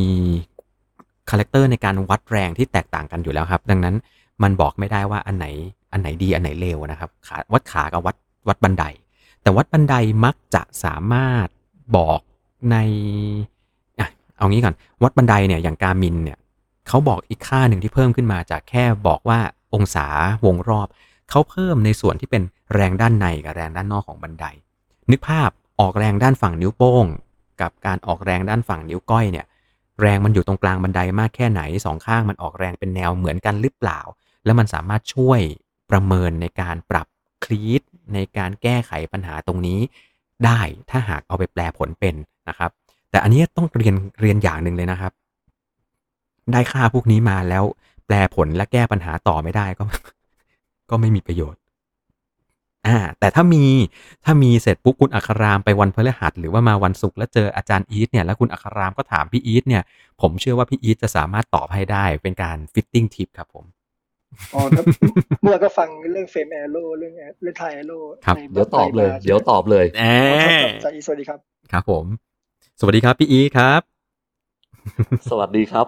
character ในการวัดแรงที่แตกต่างกันอยู่แล้วครับ ดังนั้นมันบอกไม่ได้ว่าอันไหน อันไหนดีอันไหนเลวนะครับขาวัดขากับวัดวัดบันได แต่วัดบันไดมักจะสามารถบอกในอะเอางี้ก่อน วัดบันไดเนี่ยอย่าง Garmin เนี่ยเขาบอกอีกค่าหนึ่งที่เพิ่มขึ้นมาจากแค่บอกว่าองศาวงรอบเขาเพิ่มในส่วนที่เป็นแรงด้านในกับแรงด้านนอกของบันได นึกภาพออกแรงด้านฝั่งนิ้วโป้ง กับการออกแรงด้านฝั่งนิ้วก้อยเนี่ยแรงมันอยู่ตรงกลางบันไดมากแค่ไหนสองข้างมันออกแรงเป็นแนวเหมือนกันหรือเปล่า แล้วมันสามารถช่วย ประเมินในการปรับคลีตในการแก้ไขปัญหาตรงนี้ได้ถ้าหากเอาไปแปลผลเป็นนะครับ แต่อันนี้ต้องเรียนเรียนอย่างหนึ่งเลยนะครับ ได้ค่าพวกนี้มาแล้วแปลผลและแก้ปัญหาต่อไม่ได้ก็ ก็ไม่มีประโยชน์อ่าแต่ถ้ามีถ้ามีเสร็จปุ๊บคุณอัครามไปวันพฤหัสหรือว่ามาวันศุกร์แล้วเจออาจารย์อีทเนี่ยแล้วคุณอัครามก็ถามพี่อีทเนี่ย ผมเชื่อว่าพี่อีทจะสามารถตอบให้ได้เป็นการ fitting tip ครับผม อ๋อครับเมื่อก็ฟังเรื่อง frame aero เรื่องเรื่องไท aero ครับในเดี๋ยวตอบเลยไมาเดี๋ยวตอบเลยแออ๋อครับครับสวัสดีครับ ครับผม สวัสดีครับพี่อีทครับ สวัสดีครับ